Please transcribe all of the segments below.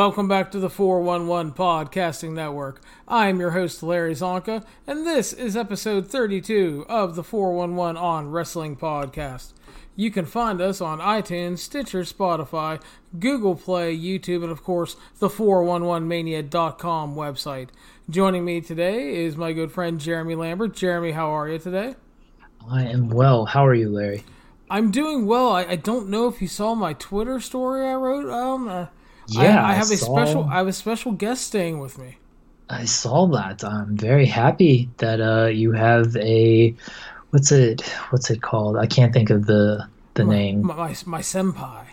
Welcome back to the 411 Podcasting Network. I am your host, Larry Csonka, and this is episode 32 of the 411 on Wrestling Podcast. You can find us on iTunes, Stitcher, Spotify, Google Play, YouTube, and of course, the 411mania.com website. Joining me today is my good friend Jeremy Lambert. Jeremy, how are you today? I am well. How are you, Larry? I'm doing well. I, I don't know if you saw my Twitter story I wrote. Um, uh, Yeah, I, I I have a saw- special. I have a special guest staying with me. I saw that. I'm very happy that uh, you have a what's it what's it called? I can't think of the the name. My, my, my senpai.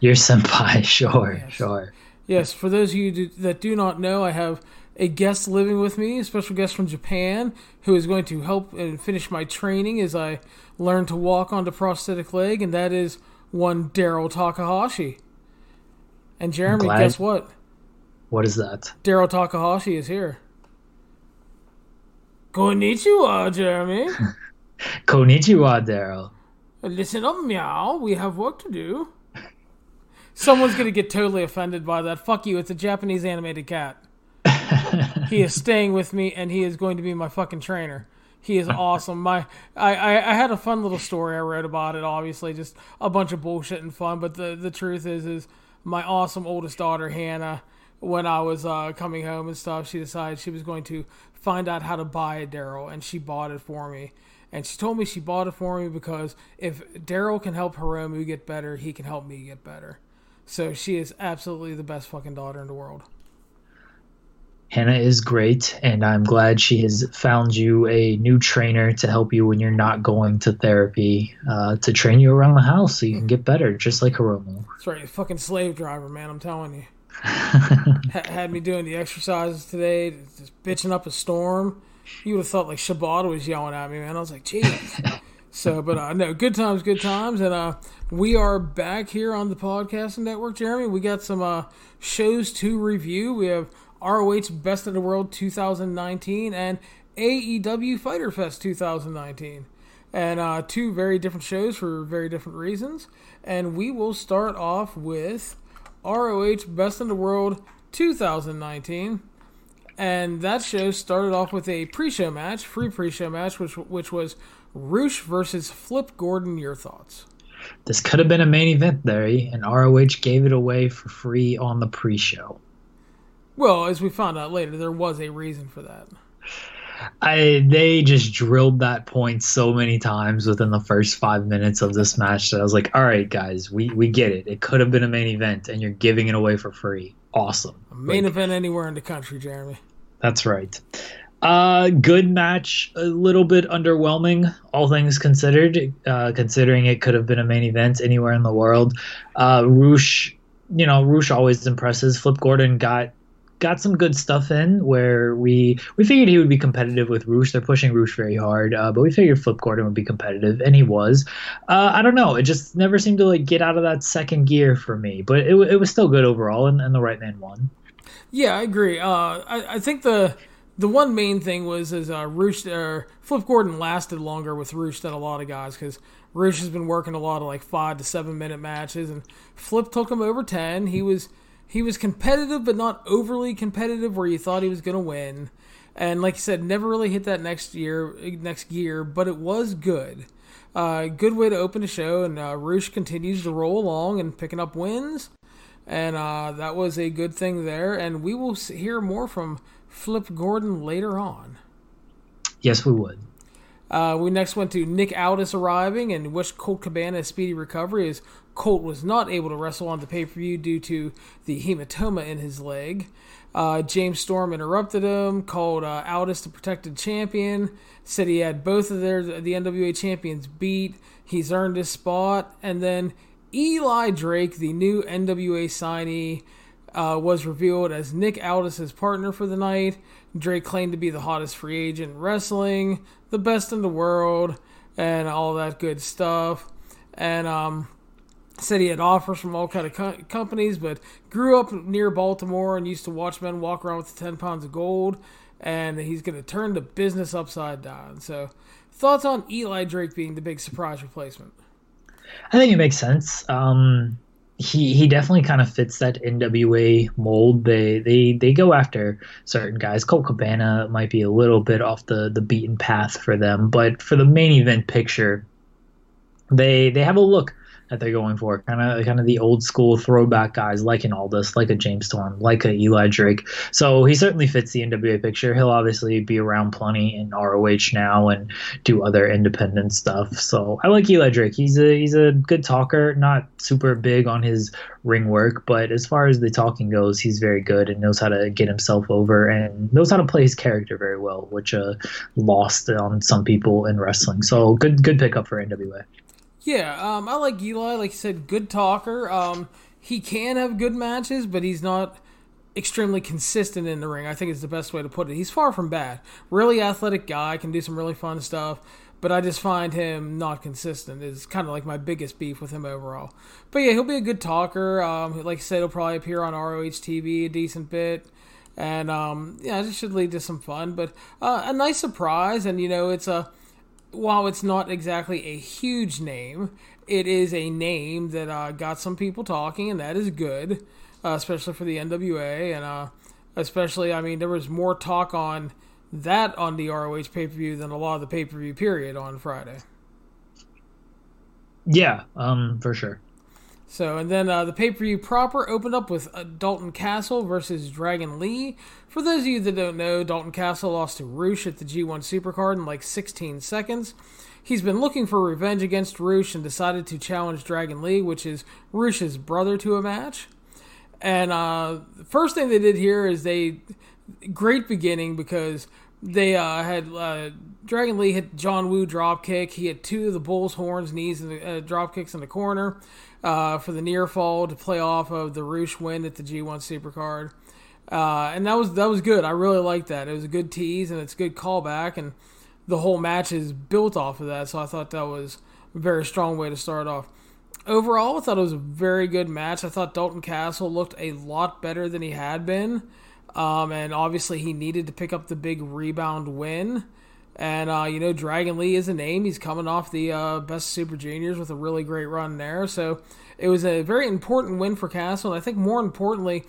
Your senpai, sure, Yes. sure. Yes, for those of you do, that do not know, I have a guest living with me, a special guest from Japan, who is going to help and finish my training as I learn to walk on the prosthetic leg, and that is one Daryl Takahashi. And Jeremy, guess what? What is that? Daryl Takahashi is here. Konnichiwa, Jeremy. Konnichiwa, Daryl. Listen up, meow. We have work to do. Someone's gonna get totally offended by that. Fuck you. It's a Japanese animated cat. he is staying with me, and he is going to be my fucking trainer. He is awesome. My, I, I, I had a fun little story I wrote about it. Obviously, just a bunch of bullshit and fun. But the the truth is, is my awesome oldest daughter Hannah, when I was uh, coming home and stuff, she decided she was going to find out how to buy a Daryl, and she bought it for me. And she told me she bought it for me because if Daryl can help Hiromu get better, he can help me get better. So she is absolutely the best fucking daughter in the world. Hannah is great, and I'm glad she has found you a new trainer to help you when you're not going to therapy uh, to train you around the house so you can get better, just like Hiromu. That's right, fucking slave driver, man. I'm telling you. Had me doing the exercises today, just bitching up a storm. You would have thought like Shibata was yelling at me, man. I was like, jeez. so, but uh, no, good times, good times, and uh, we are back here on the podcasting network, Jeremy. We got some uh, shows to review. We have ROH Best of the World 2019 and AEW Fyter Fest 2019 and uh, two very different shows for very different reasons. And we will start off with ROH Best in the World 2019. And that show started off with a pre-show match, free pre-show match, which which was Rush versus Flip Gordon. Your thoughts? This could have been a main event, Larry, and ROH gave it away for free on the pre-show. Well, as we found out later, there was a reason for that. I they just drilled that point so many times within the first five minutes of this match that I was like, all right, guys, we, we get it. It could have been a main event, and you're giving it away for free. Awesome. Main Like, event anywhere in the country, Jeremy. That's right. Uh, good match, a little bit underwhelming, all things considered. Uh, considering it could have been a main event anywhere in the world. Uh, Rush, you know, Rush always impresses. Flip Gordon got got some good stuff in where we we figured he would be competitive with Rush. They're pushing Rush very hard, uh, but we figured Flip Gordon would be competitive, and he was. Uh, I don't know, it just never seemed to like get out of that second gear for me, but it, it was still good overall, and, and the right man won. Yeah, I agree. Uh, I, I think the the one main thing was is uh, Rush or Flip Gordon lasted longer with Rush than a lot of guys because Rush has been working a lot of like five to seven minute matches, and Flip took him over ten. He was he was competitive, but not overly competitive where you thought he was going to win. And like you said, never really hit that next year next gear, but it was good. Uh, good way to open the show, and uh, Rush continues to roll along and picking up wins and uh, that was a good thing there. And we will hear more from Flip Gordon later on. Yes, we would. Uh, we next went to Nick Aldis arriving and wished Colt Cabana a speedy recovery as Colt was not able to wrestle on the pay per view due to the hematoma in his leg. Uh, James Storm interrupted him, called uh, Aldis the protected champion, said he had both of their the NWA champions beat. He's earned his spot, and then Eli Drake, the new NWA signee, uh, was revealed as Nick Aldis' partner for the night. Drake claimed to be the hottest free agent in wrestling, the best in the world, and all that good stuff. And um, said he had offers from all kind of co- companies, but grew up near Baltimore and used to watch men walk around with 10 pounds of gold. And he's going to turn the business upside down. So, thoughts on Eli Drake being the big surprise replacement? I think it makes sense. Um, he he definitely kind of fits that NWA mold. They they they go after certain guys. Colt Cabana might be a little bit off the the beaten path for them, but for the main event picture, they they have a look that they're going for. Kind of kind of the old school throwback guys like an Aldis, like a James Storm, like a Eli Drake. So he certainly fits the NWA picture. He'll obviously be around plenty in ROH now and do other independent stuff. So I like Eli Drake. He's a he's a good talker, not super big on his ring work, but as far as the talking goes, he's very good and knows how to get himself over and knows how to play his character very well, which uh, lost on some people in wrestling. So good good pickup for NWA. Yeah, um, I like Eli. Like you said, good talker. Um, he can have good matches, but he's not extremely consistent in the ring. I think is the best way to put it. He's far from bad. Really athletic guy, can do some really fun stuff. But I just find him not consistent. Is kind of like my biggest beef with him overall. But yeah, he'll be a good talker. Um, like I said, he'll probably appear on ROH TV a decent bit and um, yeah, it should lead to some fun. But uh, a nice surprise, and you know, it's a while it's not exactly a huge name, it is a name that uh, got some people talking, and that is good, uh, especially for the NWA. And uh, especially, I mean, there was more talk on that on the ROH pay per view than a lot of the pay per view period on Friday. Yeah, um, for sure. So, and then uh, the pay per view proper opened up with uh, Dalton Castle versus Dragon Lee. For those of you that don't know, Dalton Castle lost to Rush at the G1 Supercard in like 16 seconds. He's been looking for revenge against Rush and decided to challenge Dragon Lee, which is Rush's brother, to a match. And uh, the first thing they did here is they great beginning because they uh, had uh, Dragon Lee hit John Woo drop kick. He had two of the bull's horns, knees, and uh, drop kicks in the corner uh, for the near fall to play off of the Rush win at the G1 Supercard. Uh, and that was that was good. I really liked that. It was a good tease and it's a good callback, and the whole match is built off of that. So I thought that was a very strong way to start off. Overall, I thought it was a very good match. I thought Dalton Castle looked a lot better than he had been, um, and obviously he needed to pick up the big rebound win. And uh, you know, Dragon Lee is a name. He's coming off the uh, best Super Juniors with a really great run there. So it was a very important win for Castle. And I think more importantly,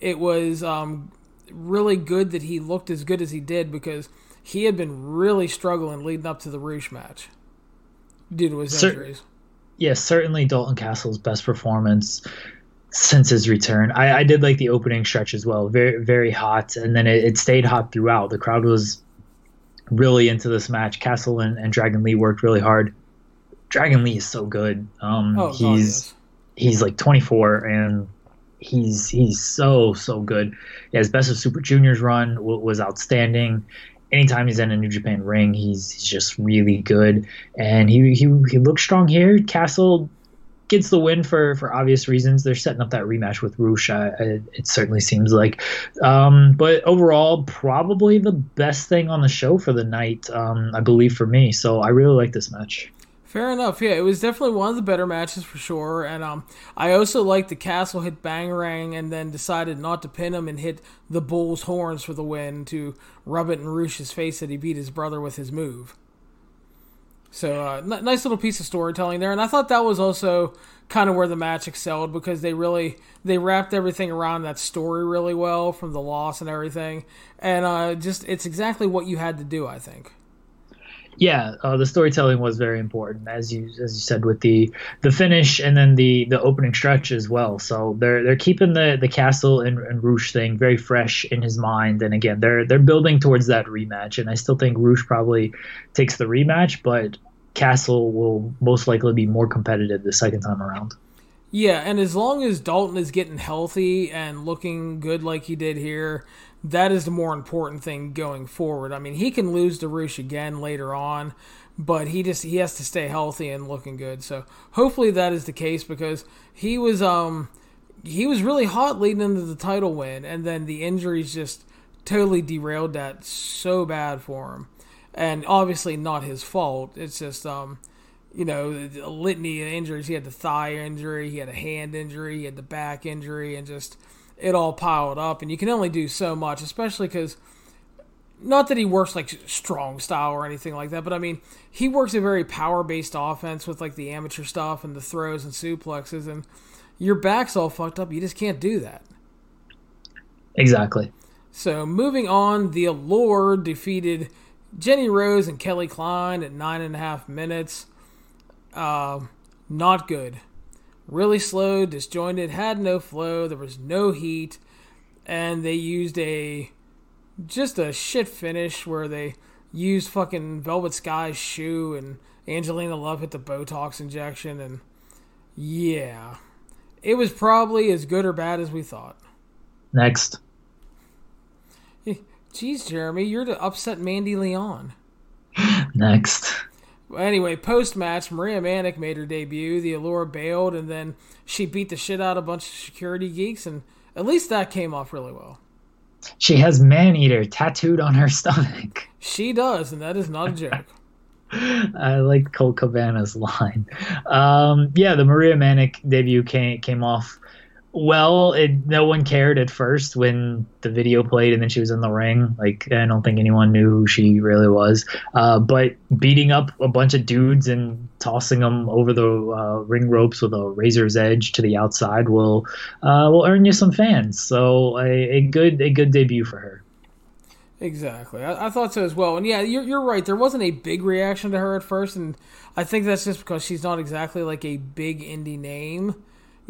it was um, really good that he looked as good as he did because he had been really struggling leading up to the Rush match due to his injuries. Yes, yeah, certainly Dalton Castle's best performance since his return. I, I, did like the opening stretch as well. Very very hot, and then it, it stayed hot throughout. The crowd was really into this match. Castle and, and Dragon Lee worked really hard. Dragon Lee is so good. Um, oh, he's God, yes. he's like 24 and he's he's so so good. Yeah, his best of Super Juniors run w- was outstanding. Anytime he's in a New Japan ring, he's, he's just really good, and he he he looks strong here. Castle gets the win for for obvious reasons. They're setting up that rematch with Rush. Uh, it certainly seems like, um, but overall, probably the best thing on the show for the night, um, I believe for me. So I really like this match. Fair enough. Yeah, it was definitely one of the better matches for sure. And um, I also liked the Castle hit Bangarang and then decided not to pin him and hit the Bull's horns for the win to rub it in Rush's face that he beat his brother with his move. So uh, n- nice little piece of storytelling there, and I thought that was also kind of where the match excelled because they really they wrapped everything around that story really well from the loss and everything, and uh, just it's exactly what you had to do. I think. Yeah, uh, the storytelling was very important, as you as you said with the the finish and then the the opening stretch as well. So they're they're keeping the the castle and, and thing very fresh in his mind, and again they're they're building towards that rematch. And I still think Rush probably takes the rematch, but Castle will most likely be more competitive the second time around. Yeah, and as long as Dalton is getting healthy and looking good like he did here, that is the more important thing going forward. I mean, he can lose to Rush again later on, but he just he has to stay healthy and looking good. So hopefully that is the case because he was um he was really hot leading into the title win, and then the injuries just totally derailed that so bad for him. And obviously not his fault. It's just um you know, a litany of injuries. He had the thigh injury, he had a hand injury, he had the back injury, and just it all piled up, and you can only do so much, especially because not that he works like strong style or anything like that, but I mean, he works a very power based offense with like the amateur stuff and the throws and suplexes. And, your back's all fucked up. You just can't do that. Exactly. So moving on, the Allure defeated Jenny Rose and Kelly Klein at nine and a half minutes. Uh, not good. Really slow, disjointed, had no flow. There was no heat, and they used a just a shit finish where they used fucking Velvet Sky's shoe and Angelina Love hit the Botox injection and yeah. It was probably as good or bad as we thought. Next. Jeez, Jeremy, you're to upset Mandy Leon. Next. Anyway, post match, Maria Manic made her debut. The Allure bailed, and then she beat the shit out of a bunch of security geeks, and at least that came off really well. She has man eater tattooed on her stomach. She does, and that is not a joke. I like Colt Cabana's line. Um, yeah, the Maria Manic debut came came off well. It, no one cared at first when the video played and then she was in the ring. Like I don't think anyone knew who she really was. Uh, but beating up a bunch of dudes and tossing them over the uh, ring ropes with a razor's edge to the outside will uh, will earn you some fans. So a, a good a good debut for her. Exactly. I, I, thought so as well. And yeah, you're, you're right. There wasn't a big reaction to her at first, and I think that's just because she's not exactly like a big indie name.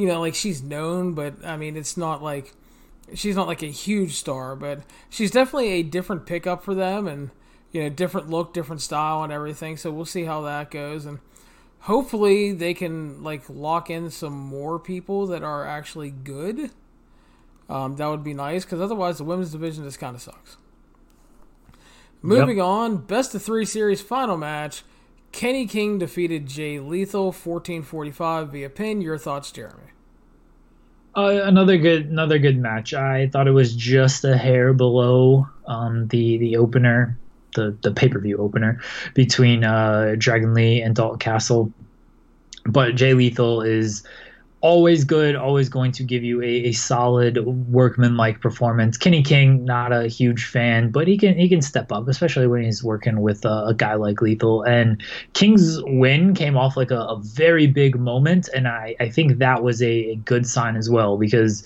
You know, like she's known, but I mean, it's not like she's not like a huge star, but she's definitely a different pickup for them, and you know, different look, different style, and everything. So we'll see how that goes, and hopefully they can like lock in some more people that are actually good. Um, that would be nice because otherwise the women's division just kind of sucks. Moving yep. on, best of three series final match. Kenny King defeated Jay Lethal 1445 via pin. Your thoughts, Jeremy? Uh, another good, another good match. I thought it was just a hair below um, the the opener, the the pay per view opener between uh, Dragon Lee and Dalton Castle. But Jay Lethal is always good, always going to give you a, a solid workman-like performance. Kenny King, not a huge fan, but he can he can step up, especially when he's working with a, a guy like Lethal. And King's win came off like a, a very big moment, and I, I think that was a, a good sign as well because.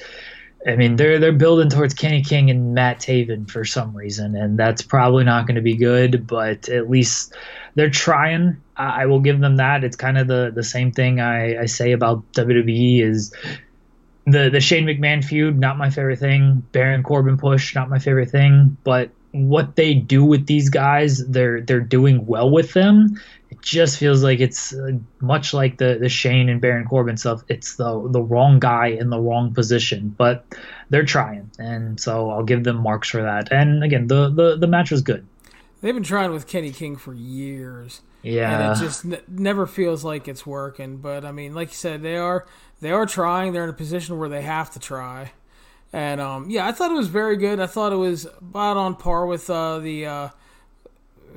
I mean, they're they're building towards Kenny King and Matt Taven for some reason, and that's probably not going to be good. But at least they're trying. I will give them that. It's kind of the the same thing I, I say about WWE is the the Shane McMahon feud, not my favorite thing. Baron Corbin push, not my favorite thing. But what they do with these guys, they're they're doing well with them. Just feels like it's uh, much like the the Shane and Baron Corbin stuff. It's the the wrong guy in the wrong position, but they're trying, and so I'll give them marks for that. And again, the the the match was good. They've been trying with Kenny King for years. Yeah, and it just n- never feels like it's working. But I mean, like you said, they are they are trying. They're in a position where they have to try. And um, yeah, I thought it was very good. I thought it was about on par with uh, the uh,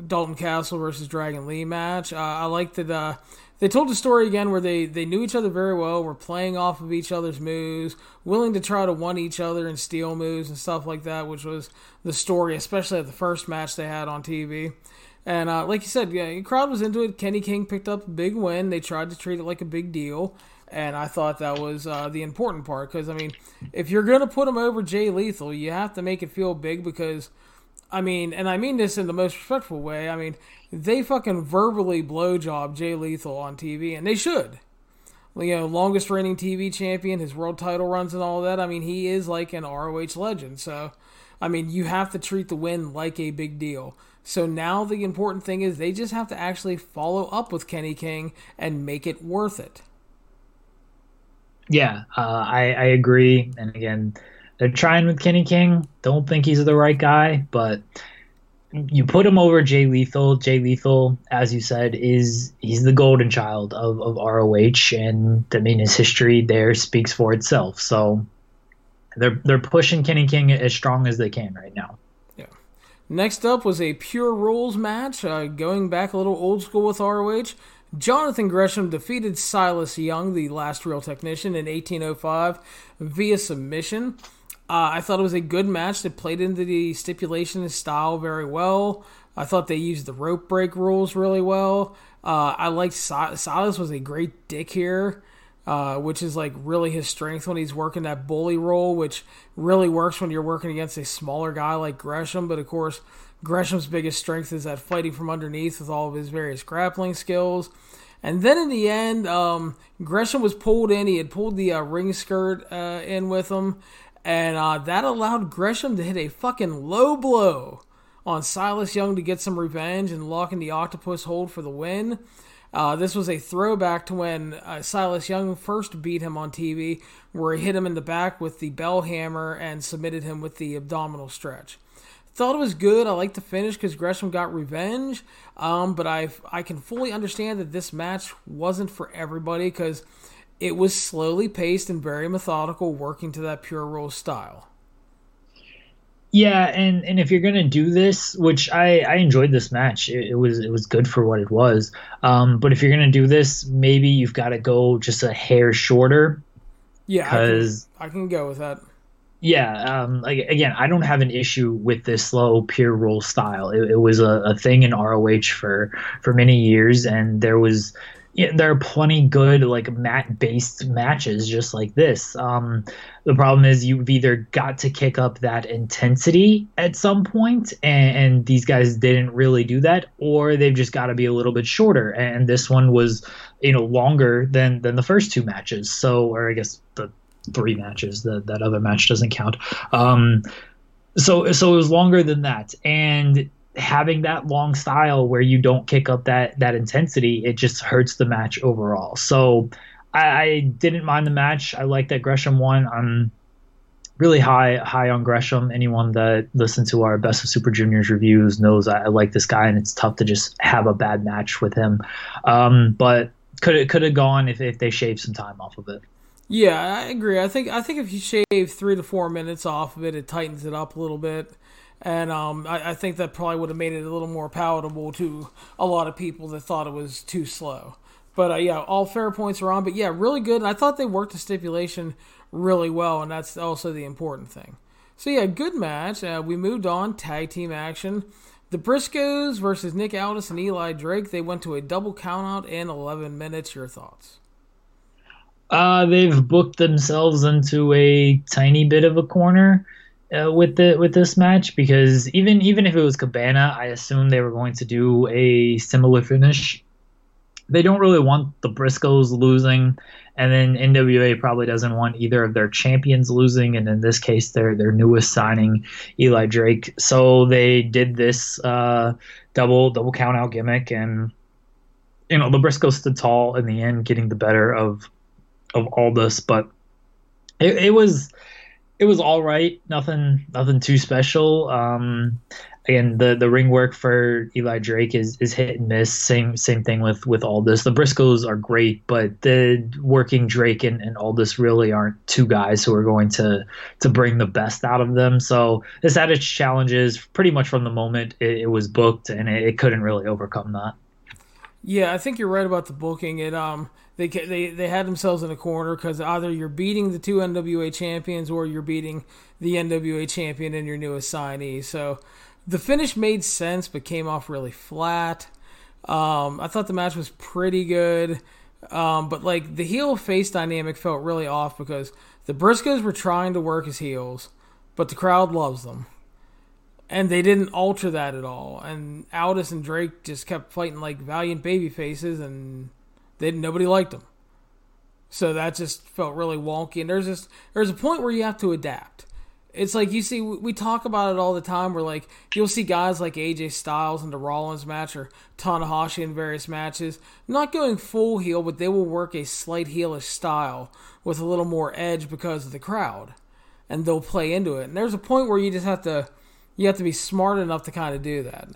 Dalton Castle versus Dragon Lee match. Uh, I liked that uh, they told the story again where they, they knew each other very well, were playing off of each other's moves, willing to try to one each other and steal moves and stuff like that, which was the story, especially at the first match they had on TV. And uh, like you said, yeah, the crowd was into it. Kenny King picked up a big win. They tried to treat it like a big deal. And I thought that was uh, the important part because, I mean, if you're going to put him over Jay Lethal, you have to make it feel big because – I mean, and I mean this in the most respectful way. I mean, they fucking verbally blowjob Jay Lethal on TV, and they should. You know, longest reigning TV champion, his world title runs and all that. I mean, he is like an ROH legend. So, I mean, you have to treat the win like a big deal. So now the important thing is they just have to actually follow up with Kenny King and make it worth it. Yeah, uh, I, I agree. And again, they're trying with Kenny King. Don't think he's the right guy, but you put him over Jay Lethal. Jay Lethal, as you said, is he's the golden child of, of ROH, and I mean his history there speaks for itself. So they're they're pushing Kenny King as strong as they can right now. Yeah. Next up was a pure rules match, uh, going back a little old school with ROH. Jonathan Gresham defeated Silas Young, the last real technician, in 1805 via submission. Uh, I thought it was a good match that played into the stipulation and style very well. I thought they used the rope break rules really well. Uh, I liked si- Silas was a great dick here. uh, which is like really his strength when he's working that bully role, which really works when you're working against a smaller guy like Gresham. But of course, Gresham's biggest strength is that fighting from underneath with all of his various grappling skills. And then in the end, um, Gresham was pulled in. He had pulled the uh, ring skirt uh, in with him, and uh, that allowed Gresham to hit a fucking low blow on Silas Young to get some revenge and lock in the octopus hold for the win. Uh, this was a throwback to when uh, Silas Young first beat him on TV, where he hit him in the back with the bell hammer and submitted him with the abdominal stretch. Thought it was good. I like the finish because Gresham got revenge, um, but I I can fully understand that this match wasn't for everybody because it was slowly paced and very methodical, working to that pure rule style. Yeah, and and if you're gonna do this, which I I enjoyed this match, it, it was it was good for what it was. Um, but if you're gonna do this, maybe you've got to go just a hair shorter. Yeah, because I, I, can go with that. Yeah, um, like, again, I don't have an issue with this slow pure roll style. It, it was a, a thing in ROH for for many years, and there was yeah, there are plenty good like mat based matches just like this. Um, the problem is you've either got to kick up that intensity at some point, and, and these guys didn't really do that, or they've just got to be a little bit shorter. And this one was, you know, longer than than the first two matches. So, or I guess the three matches. That that other match doesn't count. Um, so so it was longer than that, and having that long style where you don't kick up that that intensity, it just hurts the match overall. So I, I didn't mind the match. I like that Gresham won. I'm really high high on Gresham. Anyone that listened to our Best of Super Juniors reviews knows I, I like this guy, and it's tough to just have a bad match with him. Um, but could it could have gone if, if they shaved some time off of it. Yeah, I agree. I think I think if you shave three to four minutes off of it, it tightens it up a little bit and um, I, I, think that probably would have made it a little more palatable to a lot of people that thought it was too slow. But uh, yeah, all fair points are on. But yeah, really good. And I thought they worked the stipulation really well, and that's also the important thing. So yeah, good match. Uh, we moved on tag team action. The Briscoes versus Nick Aldis and Eli Drake. They went to a double countout in 11 minutes. Your thoughts? Uh, they've booked themselves into a tiny bit of a corner uh, with the with this match because even even if it was Cabana, I assume they were going to do a similar finish. They don't really want the Briscoes losing, and then NWA probably doesn't want either of their champions losing, and in this case, their their newest signing, Eli Drake. So they did this uh, double double count out gimmick, and you know the Briscoes stood tall in the end, getting the better of of all this, but it, it was it was all right. Nothing, nothing too special. Um, again, the the ring work for Eli Drake is is hit and miss. Same same thing with with Aldis. The Briscoes are great, but the working Drake and, and Aldis really aren't two guys who are going to to bring the best out of them. So this had its challenges pretty much from the moment it, it was booked, and it, it couldn't really overcome that. Yeah, I think you're right about the booking. It um they they they had themselves in a corner because either you're beating the two NWA champions or you're beating the NWA champion and your new assignee. So the finish made sense, but came off really flat. Um, I thought the match was pretty good, um, but like the heel face dynamic felt really off because the Briscoes were trying to work as heels, but the crowd loves them. And they didn't alter that at all. And Aldis and Drake just kept fighting like valiant baby faces, and they nobody liked them. So that just felt really wonky. And there's just there's a point where you have to adapt. It's like you see we talk about it all the time. Where like you'll see guys like AJ Styles in the Rollins match or Tanahashi in various matches, not going full heel, but they will work a slight heelish style with a little more edge because of the crowd, and they'll play into it. And there's a point where you just have to you have to be smart enough to kind of do that.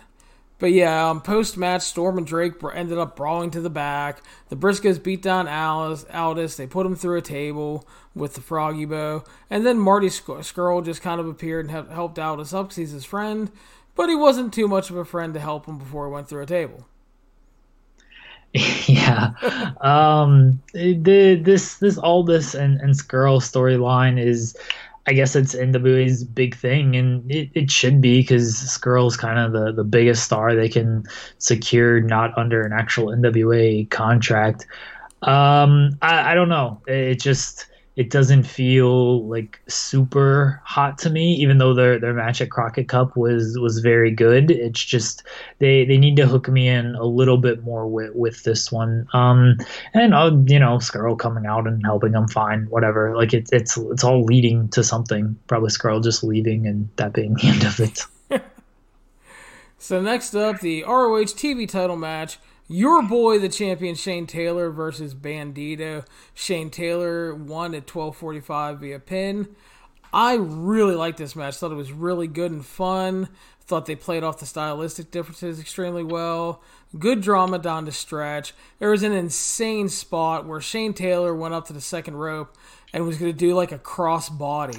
But yeah, um, post match, Storm and Drake ended up brawling to the back. The Briscoes beat down Alice, Aldis. They put him through a table with the Froggy Bow. And then Marty Scurll just kind of appeared and helped Aldis up because he's his friend. But he wasn't too much of a friend to help him before he went through a table. yeah. um, the, this this Aldis and, and Scurll storyline is I guess it's NWA's big thing, and it, it should be because Scurll's kind of the, the biggest star they can secure not under an actual NWA contract. Um, I, I don't know. It just it doesn't feel like super hot to me, even though their their match at Crockett Cup was was very good. It's just they they need to hook me in a little bit more with with this one. Um, and uh, you know, Scurll coming out and helping them fine, whatever. Like it's it's it's all leading to something. Probably Scurll just leaving and that being the end of it. so next up, the ROH TV title match your boy, the champion Shane Taylor versus Bandito. Shane Taylor won at 12:45 via pin. I really liked this match. Thought it was really good and fun. Thought they played off the stylistic differences extremely well. Good drama down the stretch. There was an insane spot where Shane Taylor went up to the second rope and was going to do like a cross body.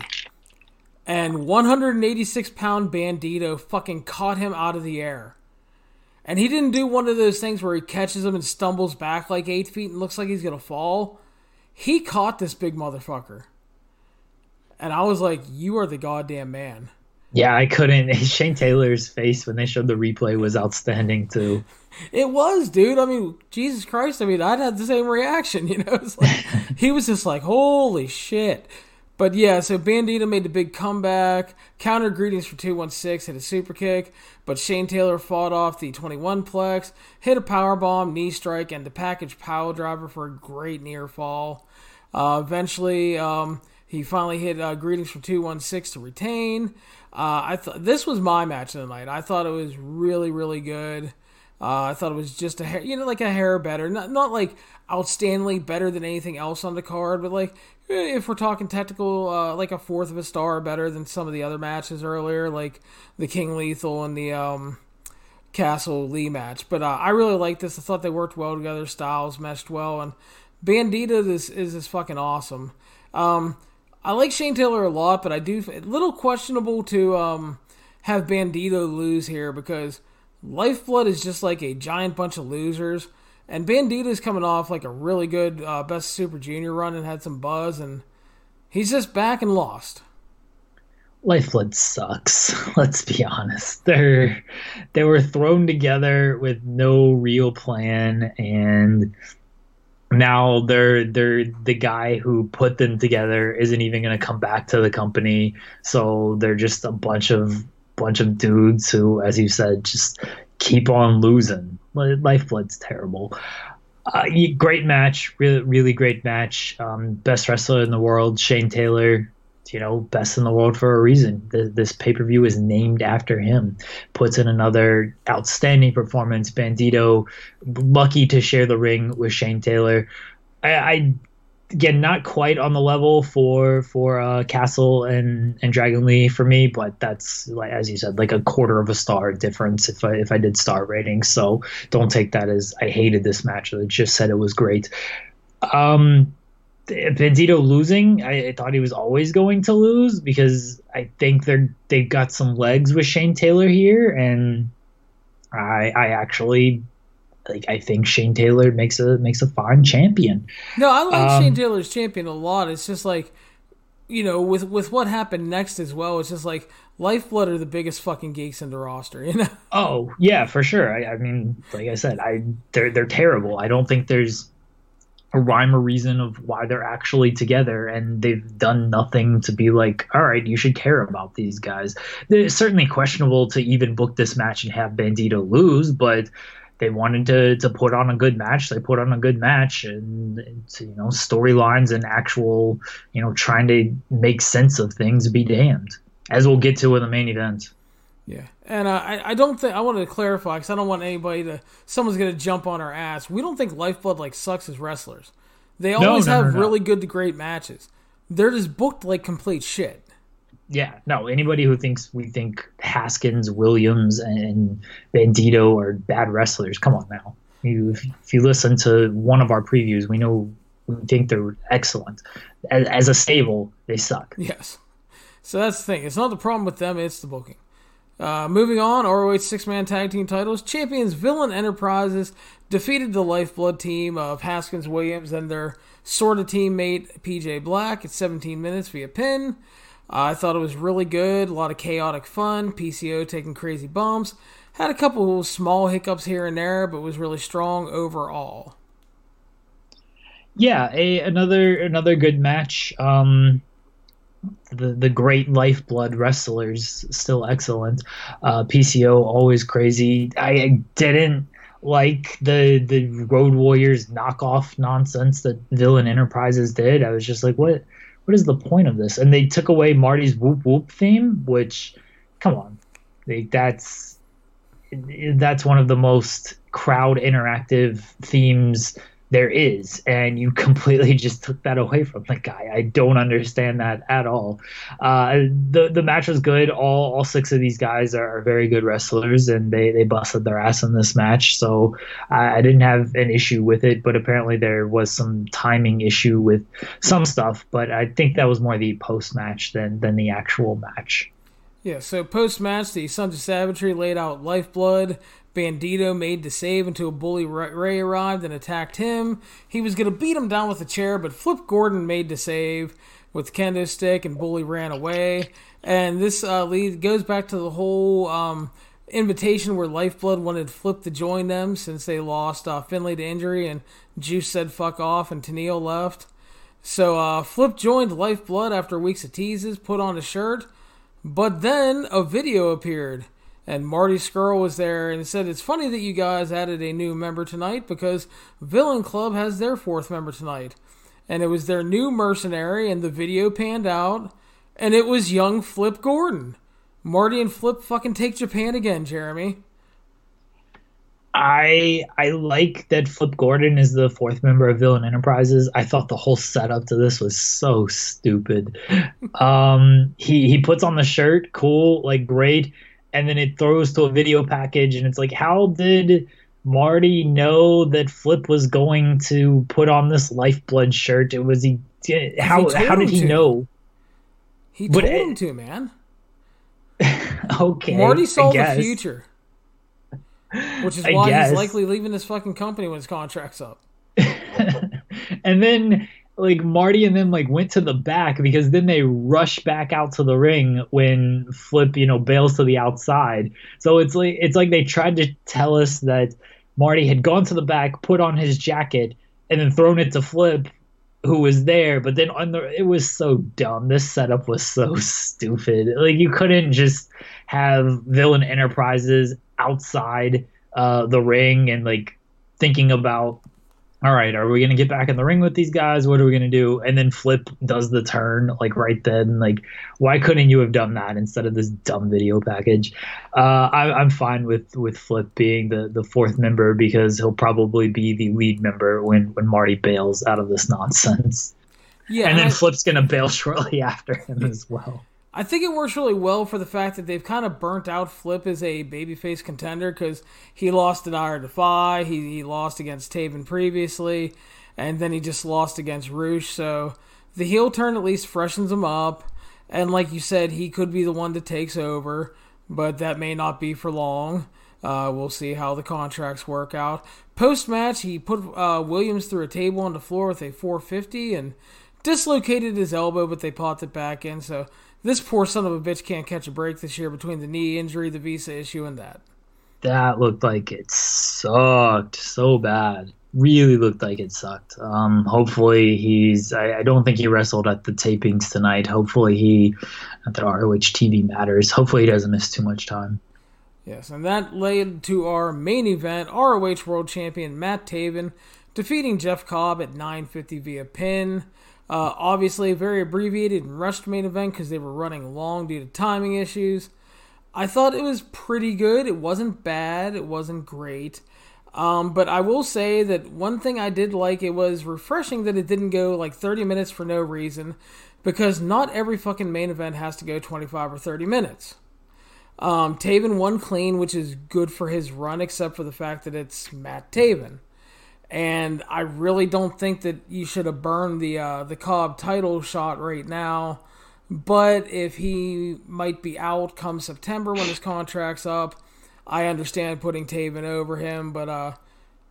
And 186 pound Bandito fucking caught him out of the air. And he didn't do one of those things where he catches him and stumbles back like eight feet and looks like he's going to fall. He caught this big motherfucker. And I was like, you are the goddamn man. Yeah, I couldn't. Shane Taylor's face when they showed the replay was outstanding too. It was, dude. I mean, Jesus Christ. I mean, I'd had the same reaction. You know, it's like he was just like, "Holy shit!" But yeah, so Bandito made the big comeback. Counter greetings for 216, hit a super kick. But Shane Taylor fought off the 21 plex, hit a power bomb, knee strike, and the package power driver for a great near fall. Uh, eventually, um, he finally hit uh, greetings for 216 to retain. Uh, I thought this was my match of the night. I thought it was really, really good. Uh, I thought it was just a hair, you know, like a hair better, not not like outstandingly better than anything else on the card, but like if we're talking technical, uh, like a fourth of a star better than some of the other matches earlier, like the King Lethal and the um, Castle Lee match. But uh, I really like this. I thought they worked well together. Styles meshed well, and Bandito is is, is fucking awesome. Um, I like Shane Taylor a lot, but I do little questionable to um, have Bandito lose here because Lifeblood is just like a giant bunch of losers. And Bandito's coming off like a really good uh, Best Super Junior run and had some buzz, and he's just back and lost. Lifeblood sucks. Let's be honest. They're they were thrown together with no real plan, and now they're they're the guy who put them together isn't even going to come back to the company. So they're just a bunch of bunch of dudes who, as you said, just keep on losing. Lifeblood's terrible. Uh, great match, really, really great match. Um, best wrestler in the world, Shane Taylor. You know, best in the world for a reason. this pay per view is named after him. Puts in another outstanding performance. Bandito, lucky to share the ring with Shane Taylor. I, I again not quite on the level for for uh, Castle and and Dragon Lee for me, but that's like as you said, like a quarter of a star difference if I if I did star ratings. So don't take that as I hated this match. I just said it was great. Um, Bandito losing, I, I, thought he was always going to lose because I think they're they've got some legs with Shane Taylor here, and I I actually like I think Shane Taylor makes a makes a fine champion. No, I like um, Shane Taylor's champion a lot. It's just like you know, with with what happened next as well, it's just like Lifeblood are the biggest fucking geeks in the roster, you know. Oh yeah, for sure. I, I mean, like I said, I they're they're terrible. I don't think there's a rhyme or reason of why they're actually together and they've done nothing to be like all right you should care about these guys it's certainly questionable to even book this match and have bandito lose but they wanted to to put on a good match. They put on a good match, and you know storylines and actual you know trying to make sense of things. Be damned, as we'll get to in the main event. Yeah, and uh, I I don't think I wanted to clarify because I don't want anybody to someone's gonna jump on our ass. We don't think Lifeblood like sucks as wrestlers. They always no, no, have no, really good to great matches. They're just booked like complete shit yeah, no. Anybody who thinks we think Haskins, Williams, and Bandito are bad wrestlers, come on now. You, if you listen to one of our previews, we know we think they're excellent. As, as a stable, they suck. Yes. So that's the thing. It's not the problem with them; it's the booking. Uh, moving on, ROH six man tag team titles. Champions Villain Enterprises defeated the Lifeblood team of Haskins Williams and their sort of teammate PJ Black at 17 minutes via pin. I thought it was really good. A lot of chaotic fun. PCO taking crazy bumps. Had a couple small hiccups here and there, but was really strong overall. Yeah, a another another good match. Um, the the great lifeblood wrestlers still excellent. Uh, PCO always crazy. I didn't like the the Road Warriors knockoff nonsense that Villain Enterprises did. I was just like, what what is the point of this? And they took away Marty's whoop whoop theme, which come on, they, that's that's one of the most crowd interactive themes there is and you completely just took that away from the guy. I don't understand that at all. Uh, the the match was good. All all six of these guys are, very good wrestlers and they they busted their ass in this match so I, I didn't have an issue with it but apparently there was some timing issue with some stuff but i think that was more the post match than than the actual match. Yeah, so post match, the Sons of Savagery laid out Lifeblood, Bandito made the save until Bully Ray arrived and attacked him. He was going to beat him down with a chair, but Flip Gordon made the save with kendo stick, and Bully ran away. And this uh, lead goes back to the whole um, invitation where Lifeblood wanted Flip to join them since they lost uh, Finlay to injury, and Juice said fuck off, and Tenille left. So uh, Flip joined Lifeblood after weeks of teases, put on a shirt, but then a video appeared and Marty Scurll was there and said, It's funny that you guys added a new member tonight because Villain Club has their fourth member tonight. And it was their new mercenary, and the video panned out, and it was young Flip Gordon. Marty and Flip fucking take Japan again, Jeremy. I I like that Flip Gordon is the fourth member of Villain Enterprises. I thought the whole setup to this was so stupid. um, he he puts on the shirt, cool, like great and then it throws to a video package and it's like how did marty know that flip was going to put on this lifeblood shirt? It was he how he how did he to. know? He told but, him to man. Okay marty saw the future which is why he's likely leaving this fucking company when his contract's up. And then like Marty and them like went to the back because then they rush back out to the ring when Flip, you know, bails to the outside. So it's like it's like they tried to tell us that Marty had gone to the back, put on his jacket, and then thrown it to Flip, who was there. But then on the it was so dumb. This setup was so stupid. Like you couldn't just have villain enterprises outside uh, the ring and like thinking about all right, are we going to get back in the ring with these guys? What are we going to do? And then Flip does the turn like right then. Like, why couldn't you have done that instead of this dumb video package? Uh, I, am fine with with Flip being the the fourth member because he'll probably be the lead member when when Marty bails out of this nonsense. Yeah, and then I, Flip's going to bail shortly after him as well. I think it works really well for the fact that they've kind of burnt out Flip as a babyface contender because he lost at Iron Defy, he, he lost against Taven previously, and then he just lost against Rush. So the heel turn at least freshens him up. And like you said, he could be the one that takes over, but that may not be for long. Uh, we'll see how the contracts work out. Post match, he put uh, Williams through a table on the floor with a 450 and dislocated his elbow, but they popped it back in. So this poor son of a bitch can't catch a break this year between the knee injury, the visa issue, and that. That looked like it sucked so bad. Really looked like it sucked. Um, hopefully he's. I, I, don't think he wrestled at the tapings tonight. Hopefully he, not that ROH TV matters. Hopefully he doesn't miss too much time. Yes, and that led to our main event: ROH World Champion Matt Taven defeating Jeff Cobb at 9:50 via pin. Uh, obviously, a very abbreviated and rushed main event because they were running long due to timing issues. I thought it was pretty good. It wasn't bad. It wasn't great. Um, but I will say that one thing I did like it was refreshing that it didn't go like 30 minutes for no reason, because not every fucking main event has to go 25 or 30 minutes. Um, Taven won clean, which is good for his run, except for the fact that it's Matt Taven and I really don't think that you should have burned the uh, the Cobb title shot right now. But if he might be out come September when his contract's up, I understand putting Taven over him. But uh,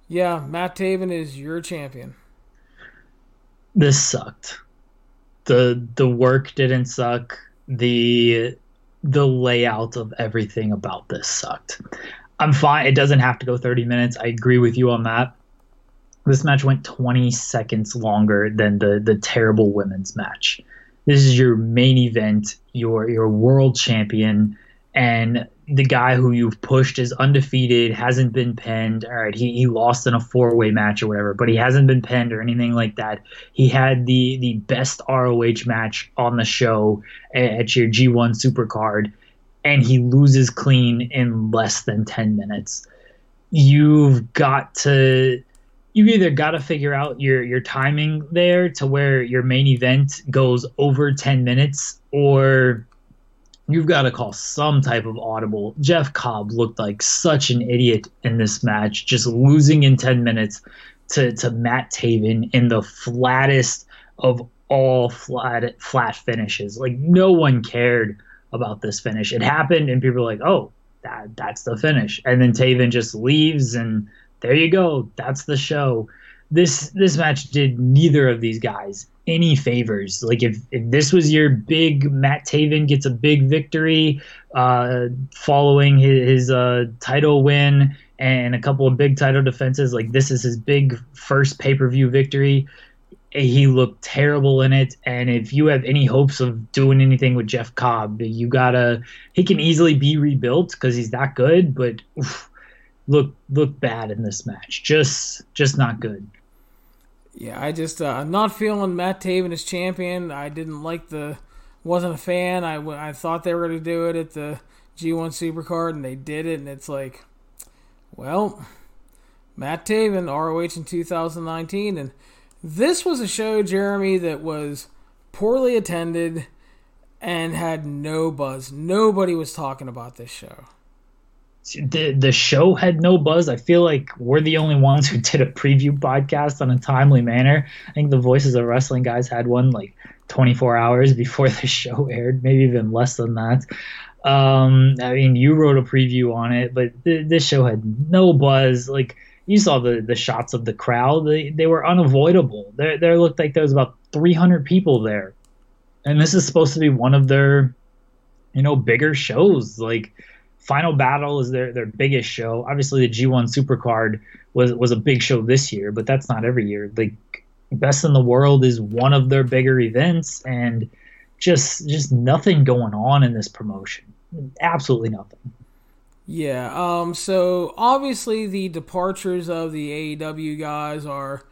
yeah, Matt Taven is your champion. This sucked. the The work didn't suck. the The layout of everything about this sucked. I'm fine. It doesn't have to go 30 minutes. I agree with you on that this match went 20 seconds longer than the the terrible women's match. This is your main event, your your world champion, and the guy who you've pushed is undefeated, hasn't been pinned. All right, he, he lost in a four way match or whatever, but he hasn't been pinned or anything like that. He had the the best ROH match on the show at your G1 Supercard, and he loses clean in less than 10 minutes. You've got to you either got to figure out your your timing there to where your main event goes over 10 minutes or you've got to call some type of audible. Jeff Cobb looked like such an idiot in this match, just losing in 10 minutes to, to Matt Taven in the flattest of all flat flat finishes. Like no one cared about this finish. It happened and people were like, "Oh, that that's the finish." And then Taven just leaves and there you go. That's the show. This this match did neither of these guys any favors. Like if, if this was your big Matt Taven gets a big victory uh, following his, his uh, title win and a couple of big title defenses, like this is his big first pay per view victory. He looked terrible in it, and if you have any hopes of doing anything with Jeff Cobb, you gotta. He can easily be rebuilt because he's that good, but oof, look look bad in this match. Just just not good. Yeah, I just uh, I'm not feeling Matt Taven as champion. I didn't like the, wasn't a fan. I, I thought they were going to do it at the G1 Supercard, and they did it, and it's like, well, Matt Taven, ROH in 2019, and this was a show, Jeremy, that was poorly attended and had no buzz. Nobody was talking about this show the the show had no buzz. I feel like we're the only ones who did a preview podcast on a timely manner. I think the Voices of Wrestling guys had one like 24 hours before the show aired, maybe even less than that. Um, I mean, you wrote a preview on it, but th- this show had no buzz. Like you saw the the shots of the crowd; they they were unavoidable. There there looked like there was about 300 people there, and this is supposed to be one of their, you know, bigger shows. Like Final Battle is their their biggest show. Obviously, the G1 Supercard was was a big show this year, but that's not every year. Like Best in the World is one of their bigger events, and just just nothing going on in this promotion. Absolutely nothing. Yeah. Um. So obviously, the departures of the AEW guys are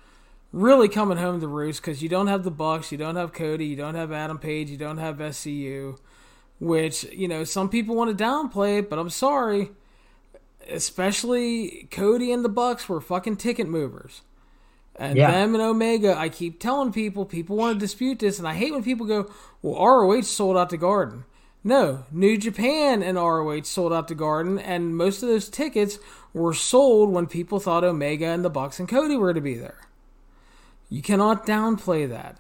really coming home to roost because you don't have the Bucks, you don't have Cody, you don't have Adam Page, you don't have SCU which you know some people want to downplay it, but I'm sorry. Especially Cody and the Bucks were fucking ticket movers. And yeah. them and Omega, I keep telling people, people want to dispute this, and I hate when people go, well, ROH sold out the Garden. No, New Japan and ROH sold out the Garden, and most of those tickets were sold when people thought Omega and the Bucks and Cody were to be there. You cannot downplay that.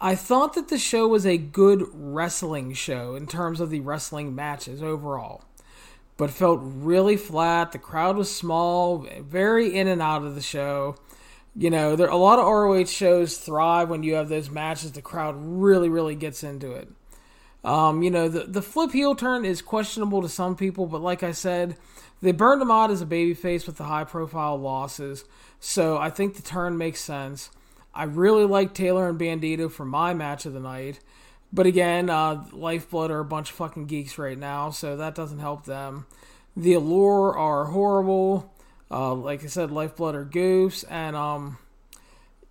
I thought that the show was a good wrestling show in terms of the wrestling matches overall, but felt really flat. The crowd was small, very in and out of the show. You know, there a lot of ROH shows thrive when you have those matches. The crowd really, really gets into it. Um, you know, the the flip heel turn is questionable to some people, but like I said, they burned him out as a babyface with the high profile losses. So I think the turn makes sense. I really like Taylor and Bandito for my match of the night. But again, uh, Lifeblood are a bunch of fucking geeks right now, so that doesn't help them. The Allure are horrible. Uh, like I said, Lifeblood are goofs. And, um,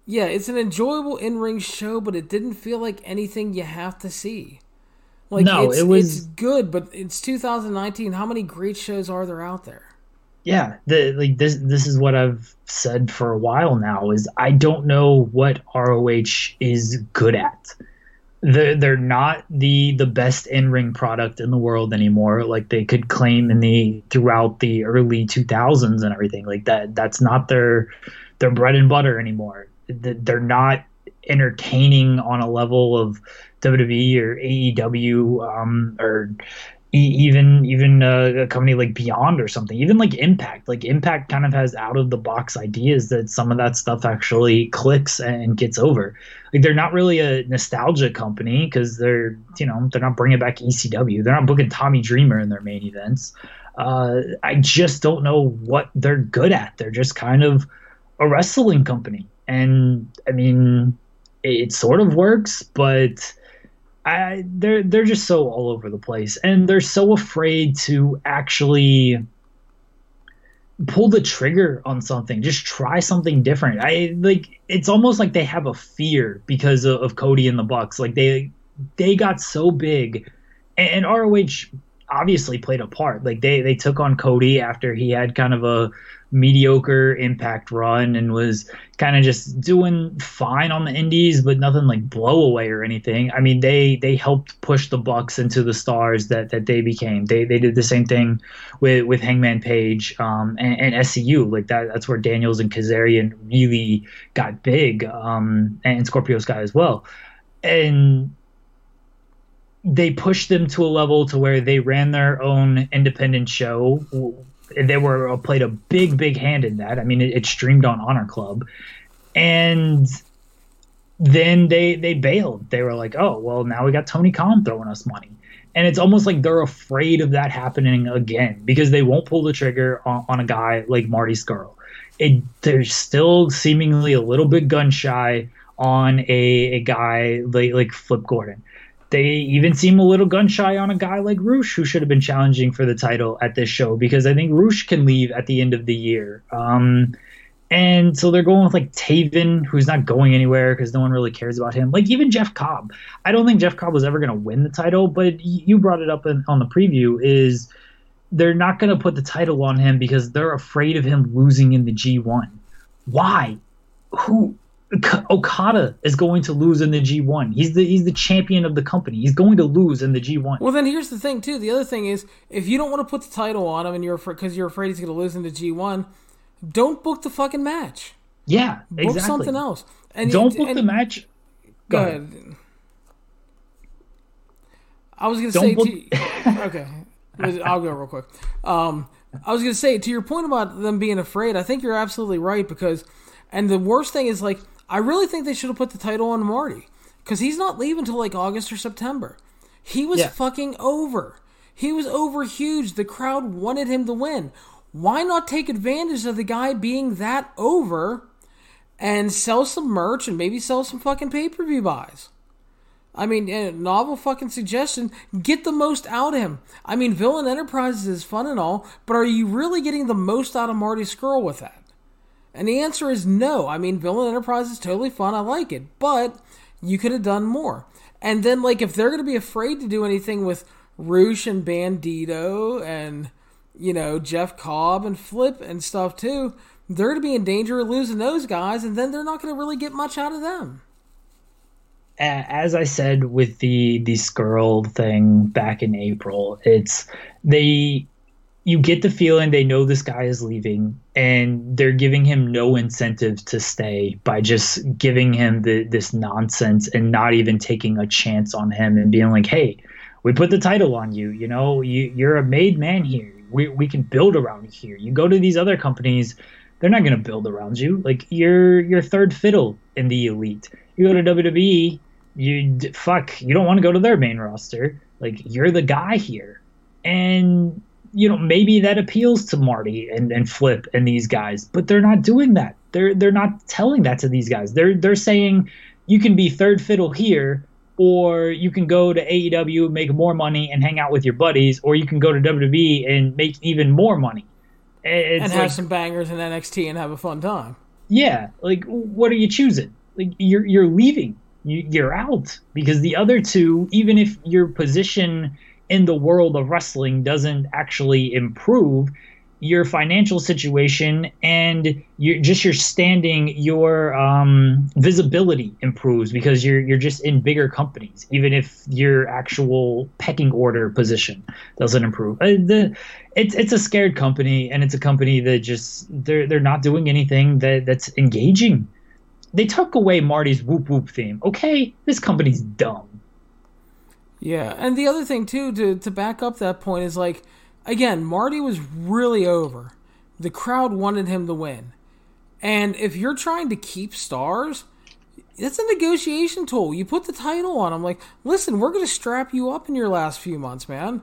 yeah, it's an enjoyable in ring show, but it didn't feel like anything you have to see. Like, no, it's, it was... it's good, but it's 2019. How many great shows are there out there? Yeah the like this this is what i've said for a while now is i don't know what roh is good at. They're, they're not the the best in-ring product in the world anymore. Like they could claim in the throughout the early 2000s and everything like that that's not their their bread and butter anymore. They're not entertaining on a level of WWE or AEW um, or even even uh, a company like Beyond or something, even like Impact. Like Impact kind of has out of the box ideas that some of that stuff actually clicks and gets over. Like they're not really a nostalgia company because they're you know they're not bringing back ECW. They're not booking Tommy Dreamer in their main events. Uh, I just don't know what they're good at. They're just kind of a wrestling company. And I mean, it, it sort of works, but I, they're they're just so all over the place, and they're so afraid to actually pull the trigger on something. Just try something different. I like it's almost like they have a fear because of, of Cody and the Bucks. Like they they got so big, and, and ROH obviously played a part. Like they they took on Cody after he had kind of a mediocre impact run and was kind of just doing fine on the indies but nothing like blow away or anything. I mean they they helped push the bucks into the stars that that they became. They they did the same thing with with hangman page um and, and scu like that that's where daniels and kazarian really got big um and scorpio sky as well. And they pushed them to a level to where they ran their own independent show they were uh, played a big, big hand in that. I mean, it, it streamed on Honor Club, and then they they bailed. They were like, oh well, now we got Tony Khan throwing us money, and it's almost like they're afraid of that happening again because they won't pull the trigger on, on a guy like Marty Scurll. It, they're still seemingly a little bit gun shy on a, a guy like like Flip Gordon. They even seem a little gun shy on a guy like Rush, who should have been challenging for the title at this show, because I think Rush can leave at the end of the year. Um, and so they're going with like Taven, who's not going anywhere because no one really cares about him. Like even Jeff Cobb. I don't think Jeff Cobb was ever going to win the title, but you brought it up in, on the preview. Is they're not going to put the title on him because they're afraid of him losing in the G1. Why? Who? Okada is going to lose in the G1. He's the he's the champion of the company. He's going to lose in the G1. Well, then here's the thing too. The other thing is, if you don't want to put the title on him and you're because you're afraid he's going to lose in the G1, don't book the fucking match. Yeah, book exactly. something else. And don't book and, the match. Go, go ahead. ahead. I was going to say book- okay. I'll go real quick. Um, I was going to say to your point about them being afraid. I think you're absolutely right because, and the worst thing is like I really think they should have put the title on Marty because he's not leaving until like August or September. He was yeah. fucking over. He was over huge. The crowd wanted him to win. Why not take advantage of the guy being that over and sell some merch and maybe sell some fucking pay per view buys? I mean, a novel fucking suggestion. Get the most out of him. I mean, Villain Enterprises is fun and all, but are you really getting the most out of Marty Scurll with that? And the answer is no. I mean, Villain Enterprise is totally fun. I like it. But you could have done more. And then, like, if they're going to be afraid to do anything with Rush and Bandito and, you know, Jeff Cobb and Flip and stuff too, they're going to be in danger of losing those guys. And then they're not going to really get much out of them. As I said with the the Scurll thing back in April, it's they you get the feeling they know this guy is leaving and they're giving him no incentive to stay by just giving him the, this nonsense and not even taking a chance on him and being like hey we put the title on you you know you, you're a made man here. We, we can build around here. You go to these other companies they're not going to build around you. Like you're you're third fiddle in the elite. You go to wwe you fuck you don't want to go to their main roster. Like you're the guy here. And you know, maybe that appeals to Marty and, and Flip and these guys, but they're not doing that. They're they're not telling that to these guys. They're they're saying you can be third fiddle here, or you can go to AEW, and make more money, and hang out with your buddies, or you can go to WWE and make even more money. It's and have like, some bangers in NXT and have a fun time. Yeah, like what are you choosing? Like you're you're leaving. You, you're out because the other two, even if your position in the world of wrestling doesn't actually improve your financial situation and your just your standing your um, visibility improves because you're you're just in bigger companies even if your actual pecking order position doesn't improve. Uh, the it's it's a scared company and it's a company that just they're they're not doing anything that that's engaging. They took away Marty's whoop whoop theme. Okay this company's dumb yeah, and the other thing too to to back up that point is like again, Marty was really over. The crowd wanted him to win. And if you're trying to keep stars, it's a negotiation tool. You put the title on. I'm like, listen, we're going to strap you up in your last few months, man.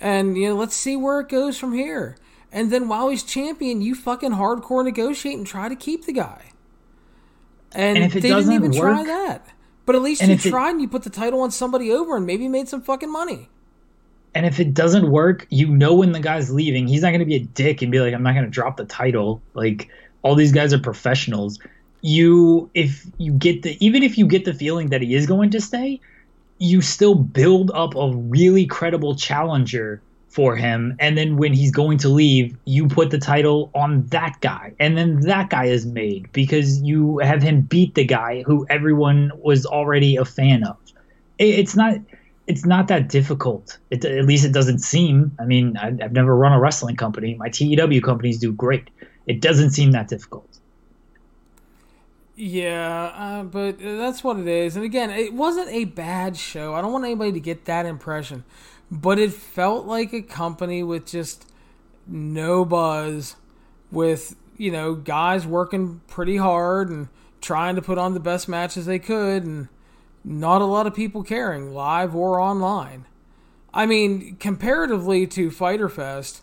And you know, let's see where it goes from here. And then while he's champion, you fucking hardcore negotiate and try to keep the guy. And, And if it they didn't doesn't even try that. But at least And you if it- tried and you put the title on somebody over and maybe made some fucking money. And if it doesn't work, you know when the guy's leaving, he's not going to be a dick and be like, "I'm not going to drop the title." Like all these guys are professionals. You, if you get the, even if you get the feeling that he is going to stay, you still build up a really credible challenger for him, and then when he's going to leave, you put the title on that guy, and then that guy is made because you have him beat the guy who everyone was already a fan of. It, it's not it's not that difficult. It, at least it doesn't seem. I mean, I, I've never run a wrestling company. My TEW companies do great. It doesn't seem that difficult. Yeah, uh, but that's what it is. And again, it wasn't a bad show. I don't want anybody to get that impression. But it felt like a company with just no buzz, with, you know, guys working pretty hard and trying to put on the best matches they could, and not a lot of people caring, live or online. I mean, comparatively to Fyter Fest,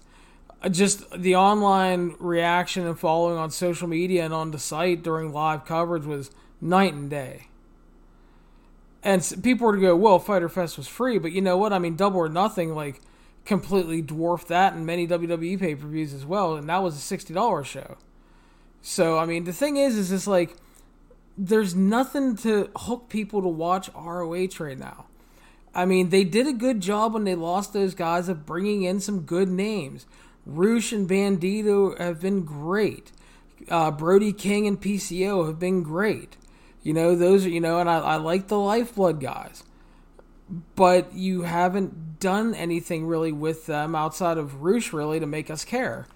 uh, just the online reaction and following on social media and on the site during live coverage was night and day. And people were to go, well, Fyter Fest was free, but you know what? I mean, Double or Nothing, like, completely dwarfed that and many WWE pay per views as well, and that was a $60 show. So, I mean, the thing is, is it's like, there's nothing to hook people to watch ROH right now. I mean, they did a good job when they lost those guys of bringing in some good names. Rush and Bandito have been great. Uh, Brody King and PCO have been great. You know, those are, you know, and I, I like the Lifeblood guys. But you haven't done anything really with them outside of Rush, really, to make us care.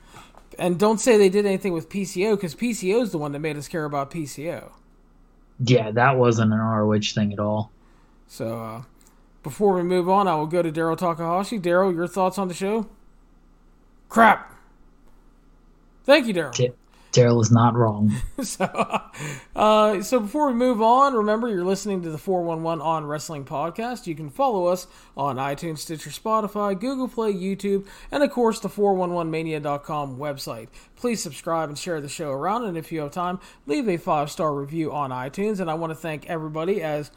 And don't say they did anything with PCO, because PCO is the one that made us care about PCO. Yeah, that wasn't an ROH thing at all. So, uh, before we move on, I will go to Daryl Takahashi. Daryl, your thoughts on the show? Crap. Thank you, Daryl. Daryl is not wrong. so, uh, so before we move on, remember you're listening to the 411 on Wrestling podcast. You can follow us on iTunes, Stitcher, Spotify, Google Play, YouTube, and of course the 411mania.com website. Please subscribe and share the show around, and if you have time, leave a five star review on iTunes. And I want to thank everybody as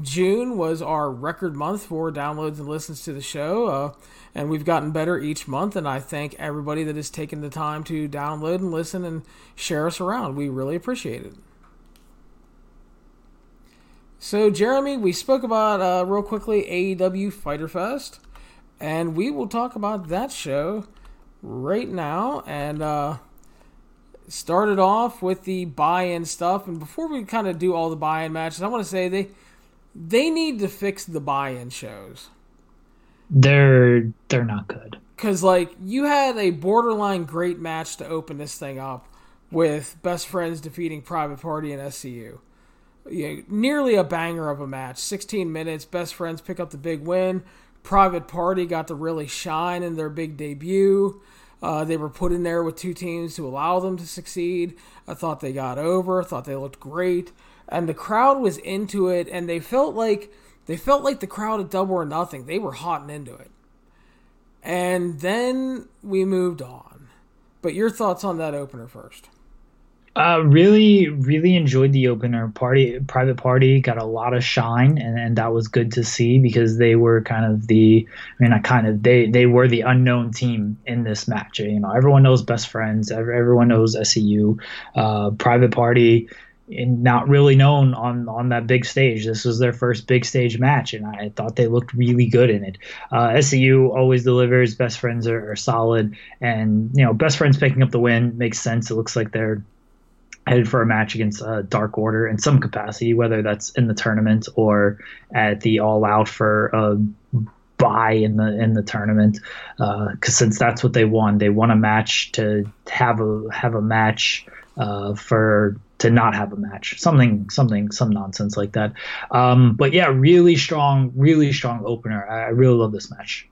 June was our record month for downloads and listens to the show, uh, and we've gotten better each month. And I thank everybody that has taken the time to download and listen and share us around. We really appreciate it. So, Jeremy, we spoke about uh, real quickly AEW Fyter Fest, and we will talk about that show right now. And uh, started off with the buy-in stuff. And before we kind of do all the buy-in matches, I want to say they they need to fix the buy-in shows. They're they're not good. because like you had a borderline great match to open this thing up with best friends defeating private party and scu yeah, nearly a banger of a match. 16 minutes best friends pick up the big win. Private party got to really shine in their big debut. Uh, they were put in there with two teams to allow them to succeed. I thought they got over. I thought they looked great and the crowd was into it and they felt like they felt like the crowd at double or nothing they were hotting into it and then we moved on. But your thoughts on that opener first? Uh, really, really enjoyed the opener. Party, private party got a lot of shine, and, and that was good to see because they were kind of the, I mean, I kind of, they they were the unknown team in this match. You know, everyone knows best friends, everyone knows SCU. Uh, private party, and not really known on on that big stage. This was their first big stage match, and I thought they looked really good in it. Uh, SCU always delivers. Best friends are, are solid, and you know, best friends picking up the win makes sense. It looks like they're headed for a match against uh, Dark Order in some capacity, whether that's in the tournament or at the All Out for a buy in the in the tournament. Because since that's what they won, they won a match to have a have a match uh, for to not have a match, something something some nonsense like that. Um, but yeah, really strong, really strong opener. I, really love this match.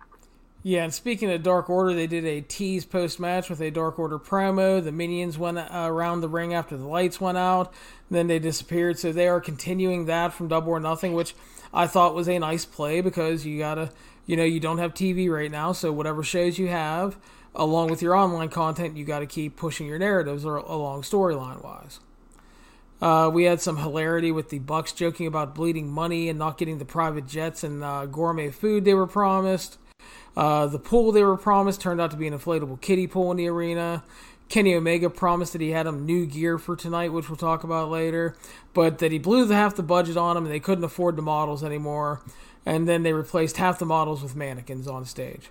Yeah, and speaking of Dark Order, they did a tease post match with a Dark Order promo. The minions went uh, around the ring after the lights went out. Then they disappeared. So they are continuing that from Double or Nothing, which I thought was a nice play because you got to you know, you don't have TV right now, so whatever shows you have, along with your online content, you got to keep pushing your narratives or along storyline wise. Uh, we had some hilarity with the Bucks joking about bleeding money and not getting the private jets and uh, gourmet food they were promised. Uh, the pool they were promised turned out to be an inflatable kiddie pool in the arena. Kenny Omega promised that he had him new gear for tonight, which we'll talk about later, but that he blew the half the budget on him and they couldn't afford the models anymore. And then they replaced half the models with mannequins on stage.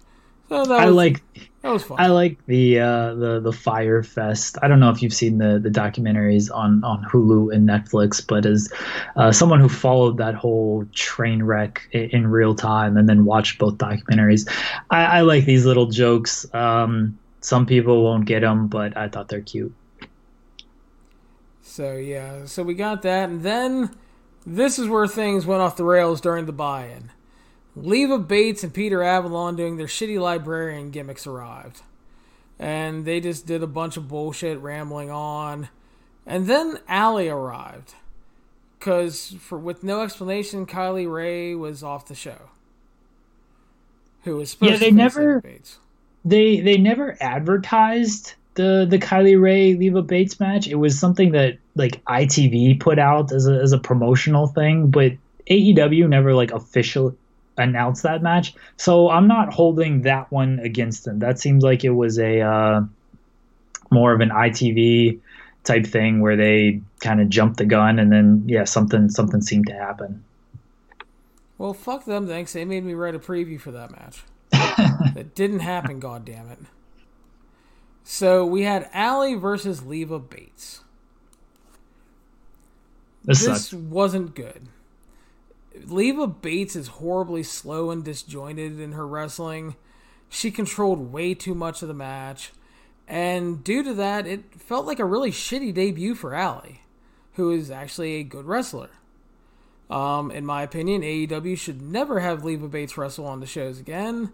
So that I like that was fun. I like the uh, the the Fyre Fest. I don't know if you've seen the the documentaries on on Hulu and Netflix, but as uh, someone who followed that whole train wreck in, in, real time and then watched both documentaries, I, I like these little jokes. Um, some people won't get them, but I thought they're cute. So yeah, so we got that, and then this is where things went off the rails during the buy-in. Leva Bates and Peter Avalon doing their shitty librarian gimmicks arrived. And they just did a bunch of bullshit rambling on. And then Allie arrived. Cause with no explanation, Kylie Rae was off the show. Who was supposed yeah, they to never Bates. They they never advertised the the Kylie Rae Leva Bates match. It was something that like ITV put out as a as a promotional thing, but AEW never like official announce that match. So I'm not holding that one against them. That seems like it was a uh, more of an ITV type thing where they kind of jumped the gun and then yeah, something something seemed to happen. Well, fuck them. Thanks. They made me write a preview for that match. that didn't happen. God damn it. So we had Allie versus Leva Bates. This, this wasn't good. Leva Bates is horribly slow and disjointed in her wrestling. She controlled way too much of the match. And due to that, it felt like a really shitty debut for Allie, who is actually a good wrestler. Um, in my opinion, AEW should never have Leva Bates wrestle on the shows again.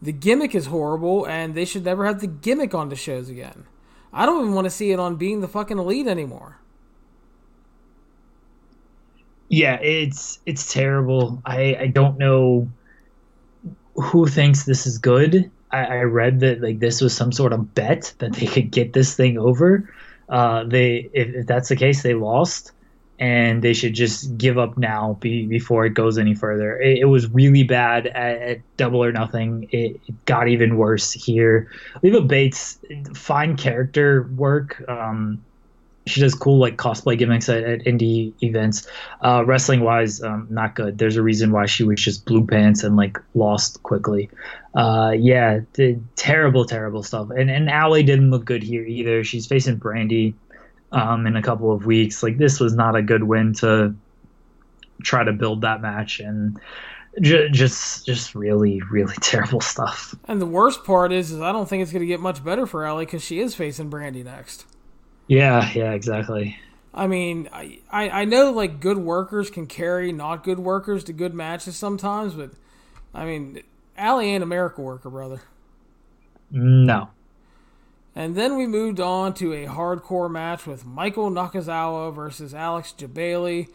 The gimmick is horrible, and they should never have the gimmick on the shows again. I don't even want to see it on being the fucking elite anymore yeah, it's it's terrible. I I don't know who thinks this is good. I, I read that like this was some sort of bet that they could get this thing over. Uh, they if, if that's the case, they lost, and they should just give up now be, before it goes any further. It, it was really bad at, at, Double or Nothing. It, it, got even worse here. Leva Bates, fine character work. Um, she does cool like cosplay gimmicks at, at indie events. Uh, wrestling wise, um, not good. There's a reason why she was just blue pants and like lost quickly. Uh, yeah, terrible, terrible stuff. And and Allie didn't look good here either. She's facing Brandi um, in a couple of weeks. Like this was not a good win to try to build that match and. just just really really terrible stuff and the worst part is is i don't think it's going to get much better for Allie because she is facing Brandi next yeah, yeah, exactly. I mean, I, I know like good workers can carry not good workers to good matches sometimes, but I mean, Allie ain't a miracle worker, brother. No. And then we moved on to a hardcore match with Michael Nakazawa versus Alex Jebailey.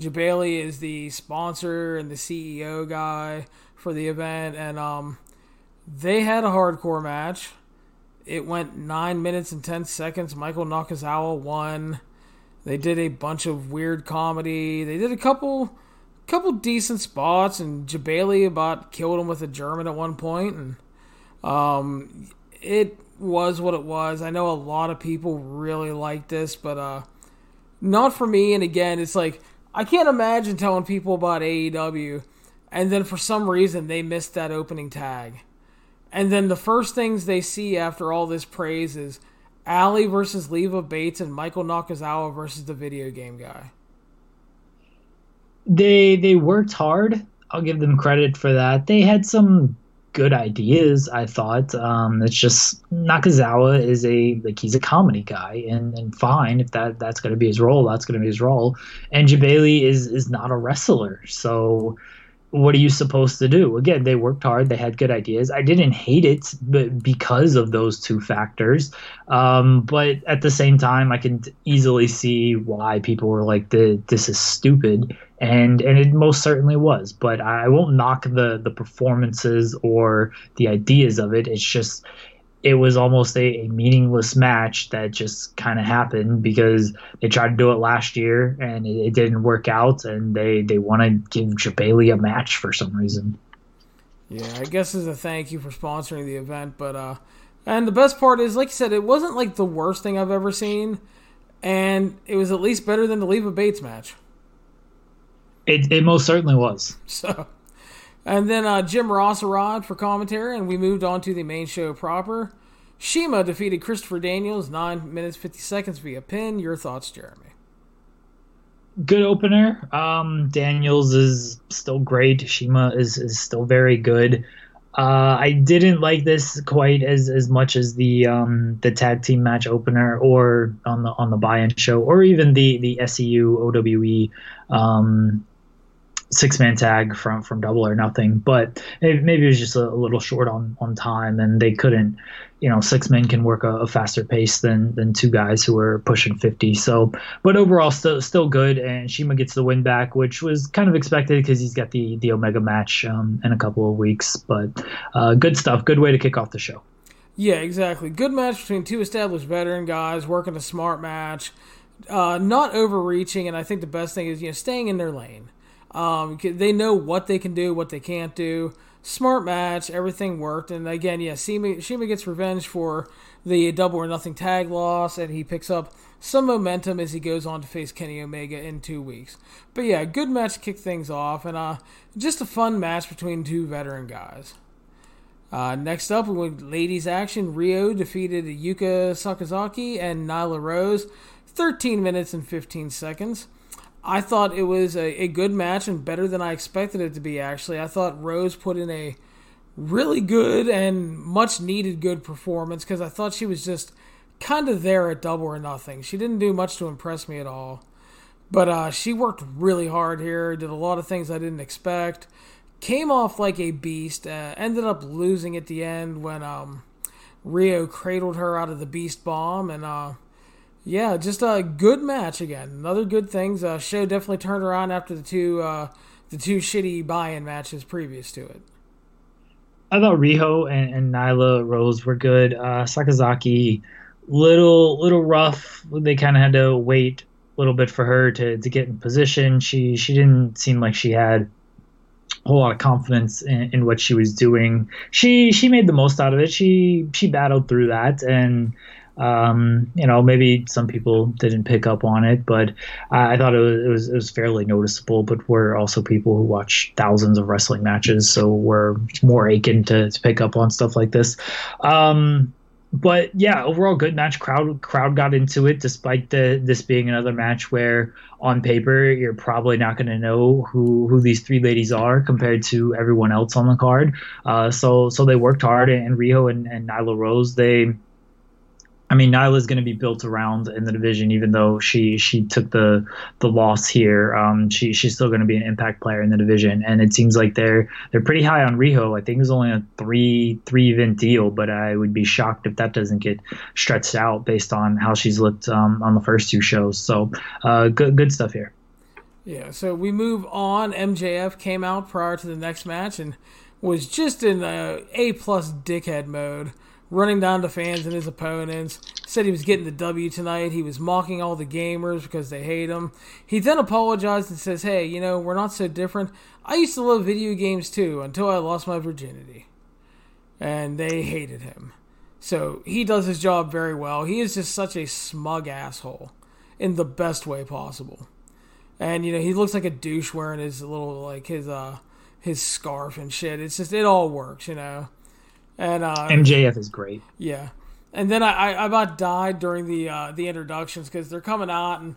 Jebailey is the sponsor and the CEO guy for the event, and um, they had a hardcore match. It went nine minutes and ten seconds. Michael Nakazawa won. They did a bunch of weird comedy. They did a couple, couple decent spots, and Jebailey about killed him with a German at one point, and um, it was what it was. I know a lot of people really like this, but uh, not for me. And again, it's like I can't imagine telling people about AEW, and then for some reason they missed that opening tag. And then the first things they see after all this praise is Allie versus Leva Bates and Michael Nakazawa versus the video game guy. They they worked hard. I'll give them credit for that. They had some good ideas. I thought. Um, it's just Nakazawa is a like he's a comedy guy, and, and fine if that that's going to be his role, that's going to be his role. And Jebailey is is not a wrestler, so what are you supposed to do? Again, they worked hard. They had good ideas. I didn't hate it, but because of those two factors. Um, but at the same time, I can easily see why people were like, "This is stupid," and and it most certainly was. But I won't knock the the performances or the ideas of it. It's just it was almost a, a meaningless match that just kind of happened because they tried to do it last year and it, it didn't work out, and they they want to give Jebailey a match for some reason. Yeah, I guess as a thank you for sponsoring the event, but uh, and the best part is, like you said, it wasn't like the worst thing I've ever seen, and it was at least better than the Leva Bates match. It it most certainly was. So and then uh, Jim Ross arrived for commentary, and we moved on to the main show proper. CIMA defeated Christopher Daniels 9 minutes 50 seconds via pin. Your thoughts, Jeremy? Good opener. Um, Daniels is still great. CIMA is, is still very good. Uh, I didn't like this quite as, as much as the um, the tag team match opener or on the on the buy-in show or even the the SCU OWE um, six man tag from from Double or Nothing, but maybe it was just a, a, little short on on time, and they couldn't. You know, six men can work a, a, faster pace than than two guys who are pushing fifty. So, but overall, still still good. And CIMA gets the win back, which was kind of expected because he's got the the Omega match um, in a couple of weeks. But uh, good stuff. Good way to kick off the show. Yeah, exactly. Good match between two established veteran guys working a smart match, uh, not overreaching, and I think the best thing is you know staying in their lane. Um, they know what they can do, what they can't do. Smart match, everything worked. And again, yeah, Shima, CIMA gets revenge for the double or nothing tag loss, and he picks up some momentum as he goes on to face Kenny Omega in two weeks. But yeah, good match to kick things off, and uh, just a fun match between two veteran guys. Uh, next up, we went ladies action. Riho defeated Yuka Sakazaki and Nyla Rose, 13 minutes and 15 seconds. I thought it was a, a good match and better than I expected it to be, actually. I thought Rose put in a really good and much needed good performance because I thought she was just kind of there at double or nothing. She didn't do much to impress me at all. But uh, she worked really hard here, did a lot of things I didn't expect, came off like a beast, uh, ended up losing at the end when um, Riho cradled her out of the beast bomb, and uh, yeah, just a good match again. Another good things. Uh, show definitely turned around after the two uh, the two shitty buy-in matches previous to it. I thought Riho and, and Nyla Rose were good. Uh, Sakazaki, little little rough. They kind of had to wait a little bit for her to, to get in position. She she didn't seem like she had a whole lot of confidence in, in what she was doing. She she made the most out of it. She she battled through that and um, you know, maybe some people didn't pick up on it, but I, I thought it was, it was, it was fairly noticeable. But we're also people who watch thousands of wrestling matches, so we're more aching to, to pick up on stuff like this. Um, but yeah, overall good match. Crowd crowd got into it, despite the this being another match where on paper you're probably not going to know who who these three ladies are compared to everyone else on the card. Uh, so so they worked hard, and Riho and, and Nyla Rose they I mean, Nyla's going to be built around in the division, even though she she took the the loss here. Um, she she's still going to be an impact player in the division, and it seems like they're they're pretty high on Riho. I think it was only a three three event deal, but I would be shocked if that doesn't get stretched out based on how she's looked um, on the first two shows. So, uh, good good stuff here. Yeah. So we move on. MJF came out prior to the next match and was just in a A plus dickhead mode running down to fans and his opponents. Said he was getting the W tonight. He was mocking all the gamers because they hate him. He then apologized and says, Hey, you know, we're not so different. I used to love video games too until I lost my virginity. And they hated him. So he does his job very well. He is just such a smug asshole in the best way possible. And you know, he looks like a douche wearing his little like his uh his scarf and shit. It's just it all works, you know. And uh, MJF is great. Yeah, and then I, I about died during the uh, the introductions because they're coming out and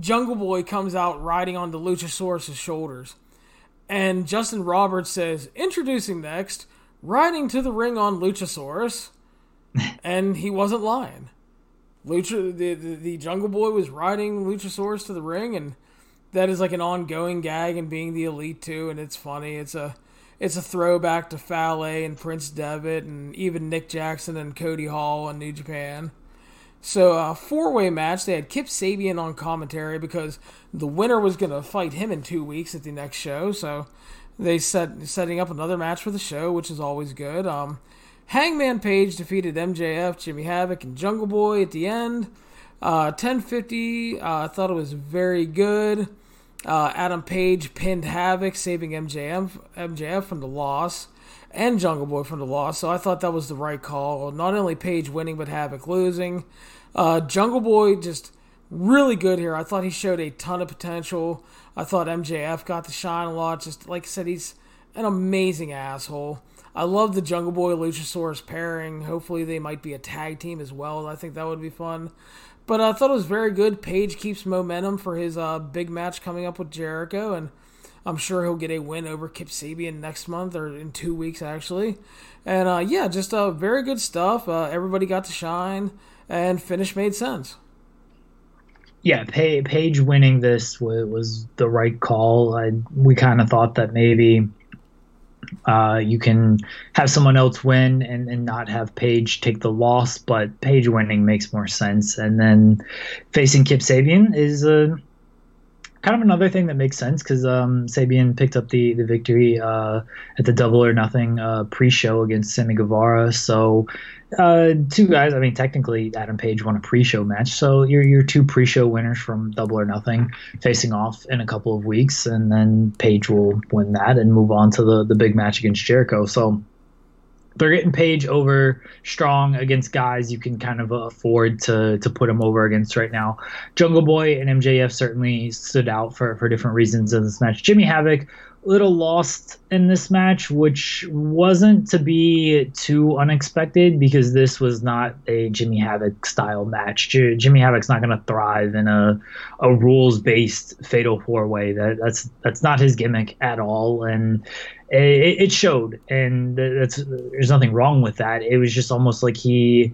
Jungle Boy comes out riding on the Luchasaurus's shoulders, and Justin Roberts says, "Introducing next, riding to the ring on Luchasaurus," and he wasn't lying. Lucha, the, the, the Jungle Boy was riding Luchasaurus to the ring, and that is like an ongoing gag and being the elite too, and it's funny. It's a it's a throwback to Fale and Prince Devitt and even Nick Jackson and Cody Hall in New Japan. So a uh, four way match. They had Kip Sabian on commentary because the winner was going to fight him in two weeks at the next show. So they set setting up another match for the show, which is always good. Um, Hangman Page defeated MJF, Jimmy Havoc, and Jungle Boy at the end. Uh, 1050. Uh, I thought it was very good. Uh, Adam Page pinned Havoc, saving MJF, MJF from the loss and Jungle Boy from the loss. So I thought that was the right call. Not only Page winning, but Havoc losing. Uh, Jungle Boy just really good here. I thought he showed a ton of potential. I thought MJF got to shine a lot. Just like I said, he's an amazing asshole. I love the Jungle Boy Luchasaurus pairing. Hopefully, they might be a tag team as well. I think that would be fun. But I thought it was very good. Page keeps momentum for his uh, big match coming up with Jericho, and I'm sure he'll get a win over Kip Sabian next month or in two weeks, actually. And uh, yeah, just uh, very good stuff. Uh, everybody got to shine, and finish made sense. Yeah, Page winning this was the right call. I, we kind of thought that maybe uh, you can have someone else win and, and not have Page take the loss, but Page winning makes more sense. And then facing Kip Sabian is a kind of another thing that makes sense because um, Sabian picked up the the victory uh, at the Double or Nothing uh, pre-show against Sammy Guevara. So uh, two guys. I mean, technically, Adam Page won a pre-show match. So you're you're two pre-show winners from Double or Nothing facing off in a couple of weeks, and then Page will win that and move on to the the big match against Jericho. So they're getting Page over strong against guys you can kind of afford to to put him over against right now. Jungle Boy and MJF certainly stood out for for different reasons in this match. Jimmy Havoc little lost in this match, which wasn't to be too unexpected because this was not a Jimmy Havoc style match. J- Jimmy Havoc's not going to thrive in a, a rules based fatal four way. That that's that's not his gimmick at all, and it, it showed. And that's there's nothing wrong with that. It was just almost like he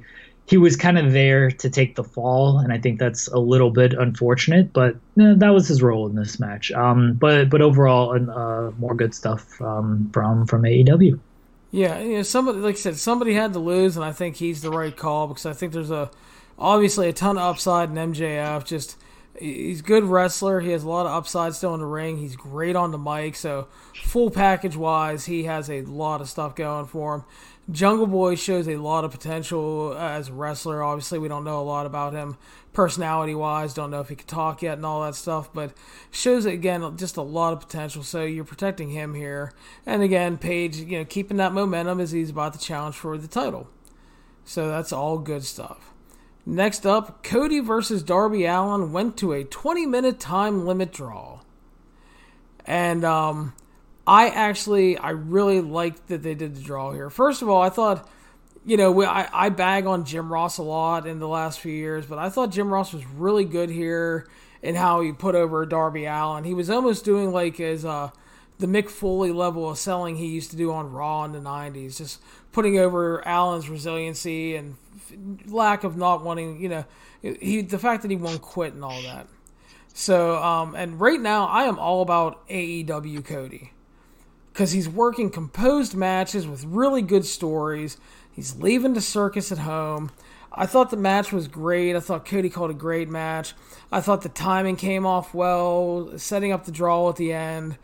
he was kind of there to take the fall, and I think that's a little bit unfortunate. But that was his role in this match. Um, but but overall, uh, more good stuff um, from from AEW. Yeah, you know, somebody like I said, somebody had to lose, and I think he's the right call because I think there's a obviously a ton of upside in MJF. Just he's good wrestler. He has a lot of upside still in the ring. He's great on the mic. So full package wise, he has a lot of stuff going for him. Jungle Boy shows a lot of potential as a wrestler. Obviously, we don't know a lot about him personality wise. Don't know if he can talk yet and all that stuff, but shows again just a lot of potential. So you're protecting him here, and again, Page, you know, keeping that momentum as he's about to challenge for the title. So that's all good stuff. Next up, Cody versus Darby Allin went to a 20 minute time limit draw, and um, I actually, I really liked that they did the draw here. First of all, I thought, you know, I, I bag on Jim Ross a lot in the last few years, but I thought Jim Ross was really good here in how he put over Darby Allin. He was almost doing like his, uh, the Mick Foley level of selling he used to do on Raw in the 90s, just putting over Allin's resiliency and lack of not wanting, you know, he the fact that he won't quit and all that. So, um, and right now I am all about AEW Cody because he's working composed matches with really good stories. He's leaving the circus at home. I thought the match was great. I thought Cody called a great match. I thought the timing came off well, setting up the draw at the end.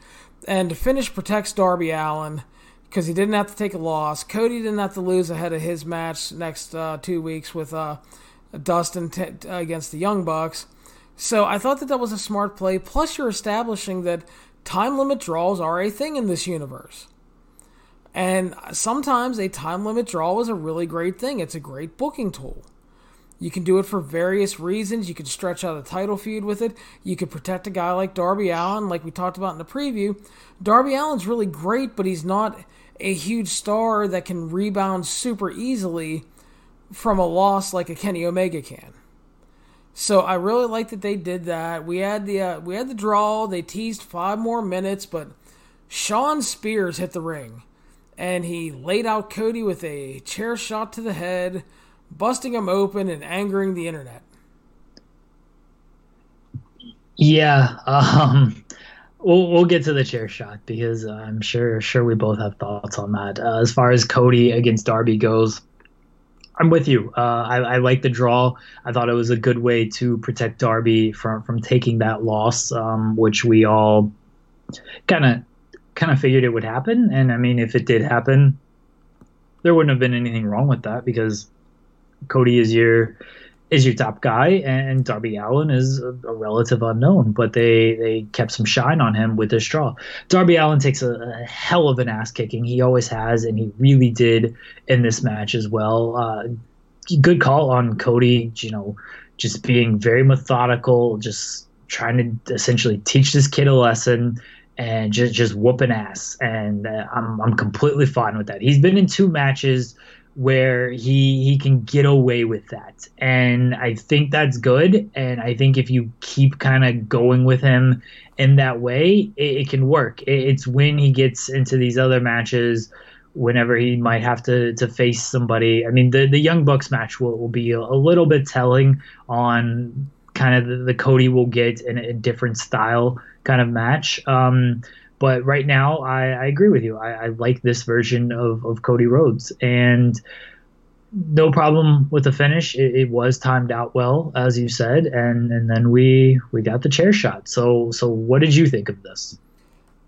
And to finish protects Darby Allin because he didn't have to take a loss. Cody didn't have to lose ahead of his match next uh, two weeks with uh, Dustin t- against the Young Bucks. So I thought that that was a smart play. Plus, you're establishing that time limit draws are a thing in this universe. And sometimes a time limit draw is a really great thing. It's a great booking tool. You can do it for various reasons. You can stretch out a title feud with it. You could protect a guy like Darby Allin, like we talked about in the preview. Darby Allin's really great, but he's not a huge star that can rebound super easily from a loss like a Kenny Omega can. So I really like that they did that. We had the uh, we had the draw. They teased five more minutes, but Shawn Spears hit the ring, and he laid out Cody with a chair shot to the head, busting him open and angering the internet. Yeah, um, we'll we'll get to the chair shot because I'm sure sure we both have thoughts on that. Uh, as far as Cody against Darby goes, I'm with you. Uh, I, I like the draw. I thought it was a good way to protect Darby from from taking that loss, um, which we all kind of kind of figured it would happen. And I mean, if it did happen, there wouldn't have been anything wrong with that because Cody is your is your top guy, and Darby Allin is a, a, relative unknown, but they they kept some shine on him with this draw. Darby Allin takes a, a hell of an ass kicking. He always has, and he really did in this match as well. Uh, good call on Cody. You know, just being very methodical, just trying to essentially teach this kid a lesson and just just whooping ass. And uh, I'm I'm completely fine with that. He's been in two matches where he he can get away with that. And i think that's good. And i think if you keep kind of going with him in that way it, it can work. It, it's when he gets into these other matches whenever he might have to to face somebody. I mean the the young bucks match will, will be a, a little bit telling on kind of the, the cody will get in a different style kind of match. Um but right now, I, I agree with you. I, I, like this version of, of Cody Rhodes. And no problem with the finish. It, it, was timed out well, as you said, and, and then we we got the chair shot. So so what did you think of this?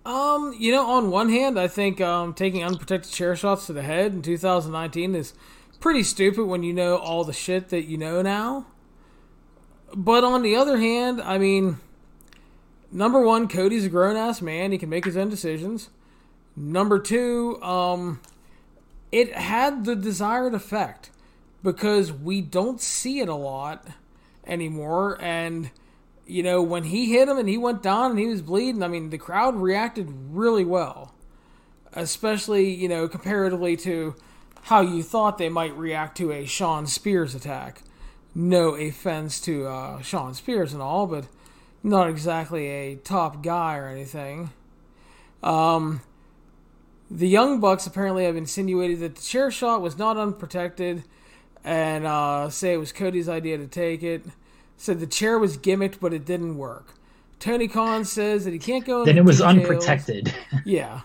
Um, you know, on one hand, I think um, taking unprotected chair shots to the head in 2019 is pretty stupid when you know all the shit that you know now. But on the other hand, I mean, number one, Cody's a grown ass man. He can make his own decisions. Number two, um, it had the desired effect because we don't see it a lot anymore. And, you know, when he hit him and he went down and he was bleeding, I mean, the crowd reacted really well, especially, you know, comparatively to how you thought they might react to a Shawn Spears attack. No offense to uh, Shawn Spears and all, but not exactly a top guy or anything. Um, the Young Bucks apparently have insinuated that the chair shot was not unprotected and uh, say it was Cody's idea to take it. Said the chair was gimmicked, but it didn't work. Tony Khan says that he can't go. Then it was details. unprotected. yeah,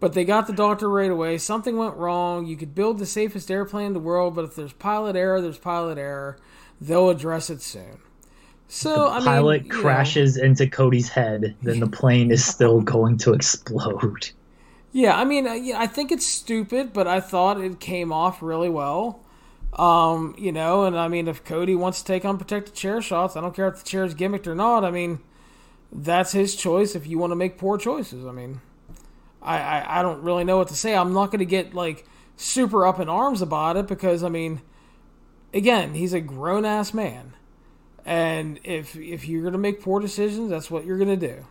but they got the doctor right away. Something went wrong. You could build the safest airplane in the world, but if there's pilot error, there's pilot error. They'll address it soon. So the pilot mean, crashes know. into Cody's head, then the plane is still going to explode. Yeah, I mean, uh, I think it's stupid, but I thought it came off really well. Um, you know, and I mean, if Cody wants to take unprotected chair shots, I don't care if the chair is gimmicked or not. I mean, that's his choice. If you want to make poor choices, I mean, I I, I don't really know what to say. I'm not going to get like super up in arms about it because I mean, again, he's a grown ass man and if if you're going to make poor decisions, that's what you're going to do.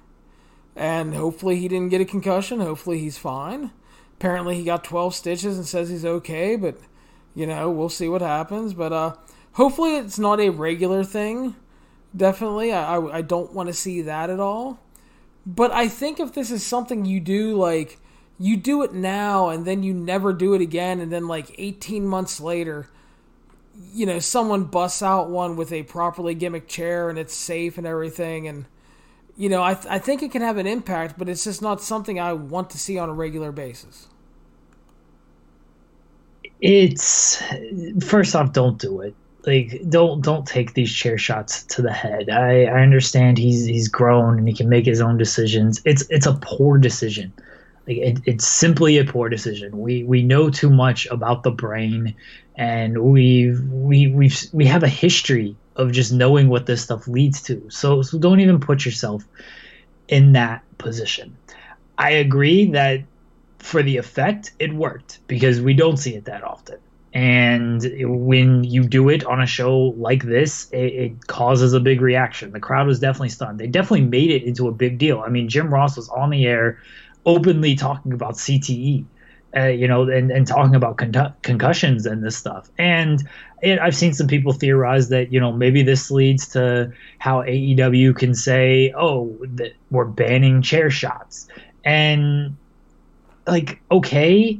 And hopefully he didn't get a concussion. Hopefully he's fine. Apparently he got 12 stitches and says he's okay, but you know, we'll see what happens, but uh hopefully it's not a regular thing. Definitely. I I, I don't want to see that at all. But I think if this is something you do like you do it now and then you never do it again and then like 18 months later you know, someone busts out one with a properly gimmicked chair and it's safe and everything, and you know, I th- I think it can have an impact, but it's just not something I want to see on a regular basis. It's first off, don't do it. Like, don't don't take these chair shots to the head. I I understand he's he's grown and he can make his own decisions. It's it's a poor decision. It, it's simply a poor decision. We we know too much about the brain and we we we we have a history of just knowing what this stuff leads to. So so don't even put yourself in that position. I agree that for the effect it worked because we don't see it that often. And when you do it on a show like this, it, it, causes a big reaction. The crowd was definitely stunned. They definitely made it into a big deal. I mean, Jim Ross was on the air openly talking about CTE uh, you know, and, and talking about con- concussions and this stuff. And it, I've seen some people theorize that, you know, maybe this leads to how AEW can say, oh, that we're banning chair shots. And, like, okay,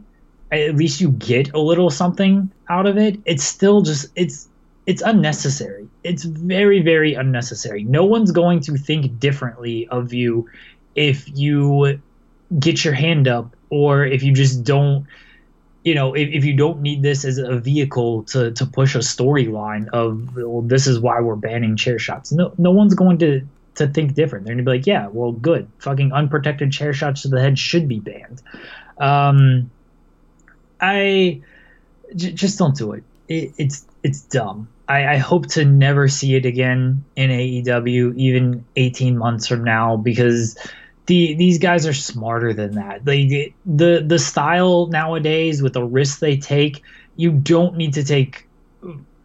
at least you get a little something out of it. It's still just, it's, it's unnecessary. It's very, very unnecessary. No one's going to think differently of you if you get your hand up or if you just don't you know if, if you don't need this as a vehicle to to push a storyline of well this is why we're banning chair shots. No no one's going to to think different. They're gonna be like yeah well good. Fucking unprotected chair shots to the head should be banned. Um i j- just don't do it. it it's it's dumb. I, I hope to never see it again in AEW, even 18 months from now, because the these guys are smarter than that. They the the style nowadays with the risks they take, you don't need to take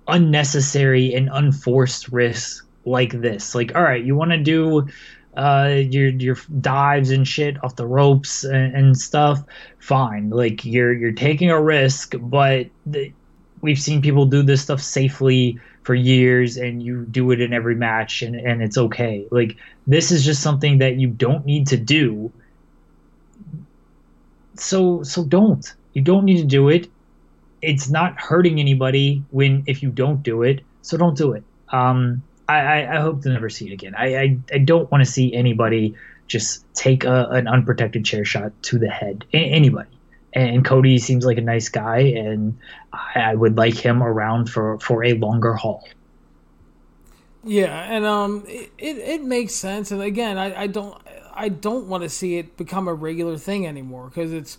unnecessary and unforced risks like this. Like, all right, you want to do uh, your your dives and shit off the ropes and, and stuff. Fine, like you're you're taking a risk, but the, we've seen people do this stuff safely for years and you do it in every match and, and it's okay. Like this is just something that you don't need to do. So so don't. You don't need to do it. It's not hurting anybody when if you don't do it. So don't do it. Um I, I, hope to never see it again. I, I, I don't want to see anybody just take a, an unprotected chair shot to the head. A- anybody and Cody seems like a nice guy, and I, would like him around for for a longer haul. Yeah, and um, it, it, it makes sense. And again, I, I don't I don't want to see it become a regular thing anymore because it's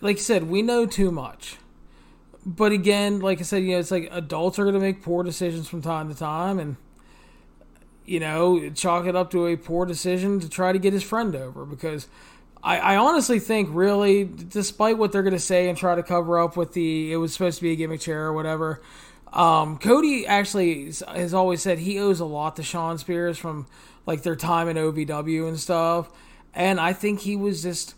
like you said, we know too much. But again, like I said, you know, it's like adults are going to make poor decisions from time to time, and you know, chalk it up to a poor decision to try to get his friend over because I, I honestly think, really, despite what they're going to say and try to cover up with the it was supposed to be a gimmick chair or whatever, um, Cody actually has always said he owes a lot to Shawn Spears from like their time in OVW and stuff, and I think he was just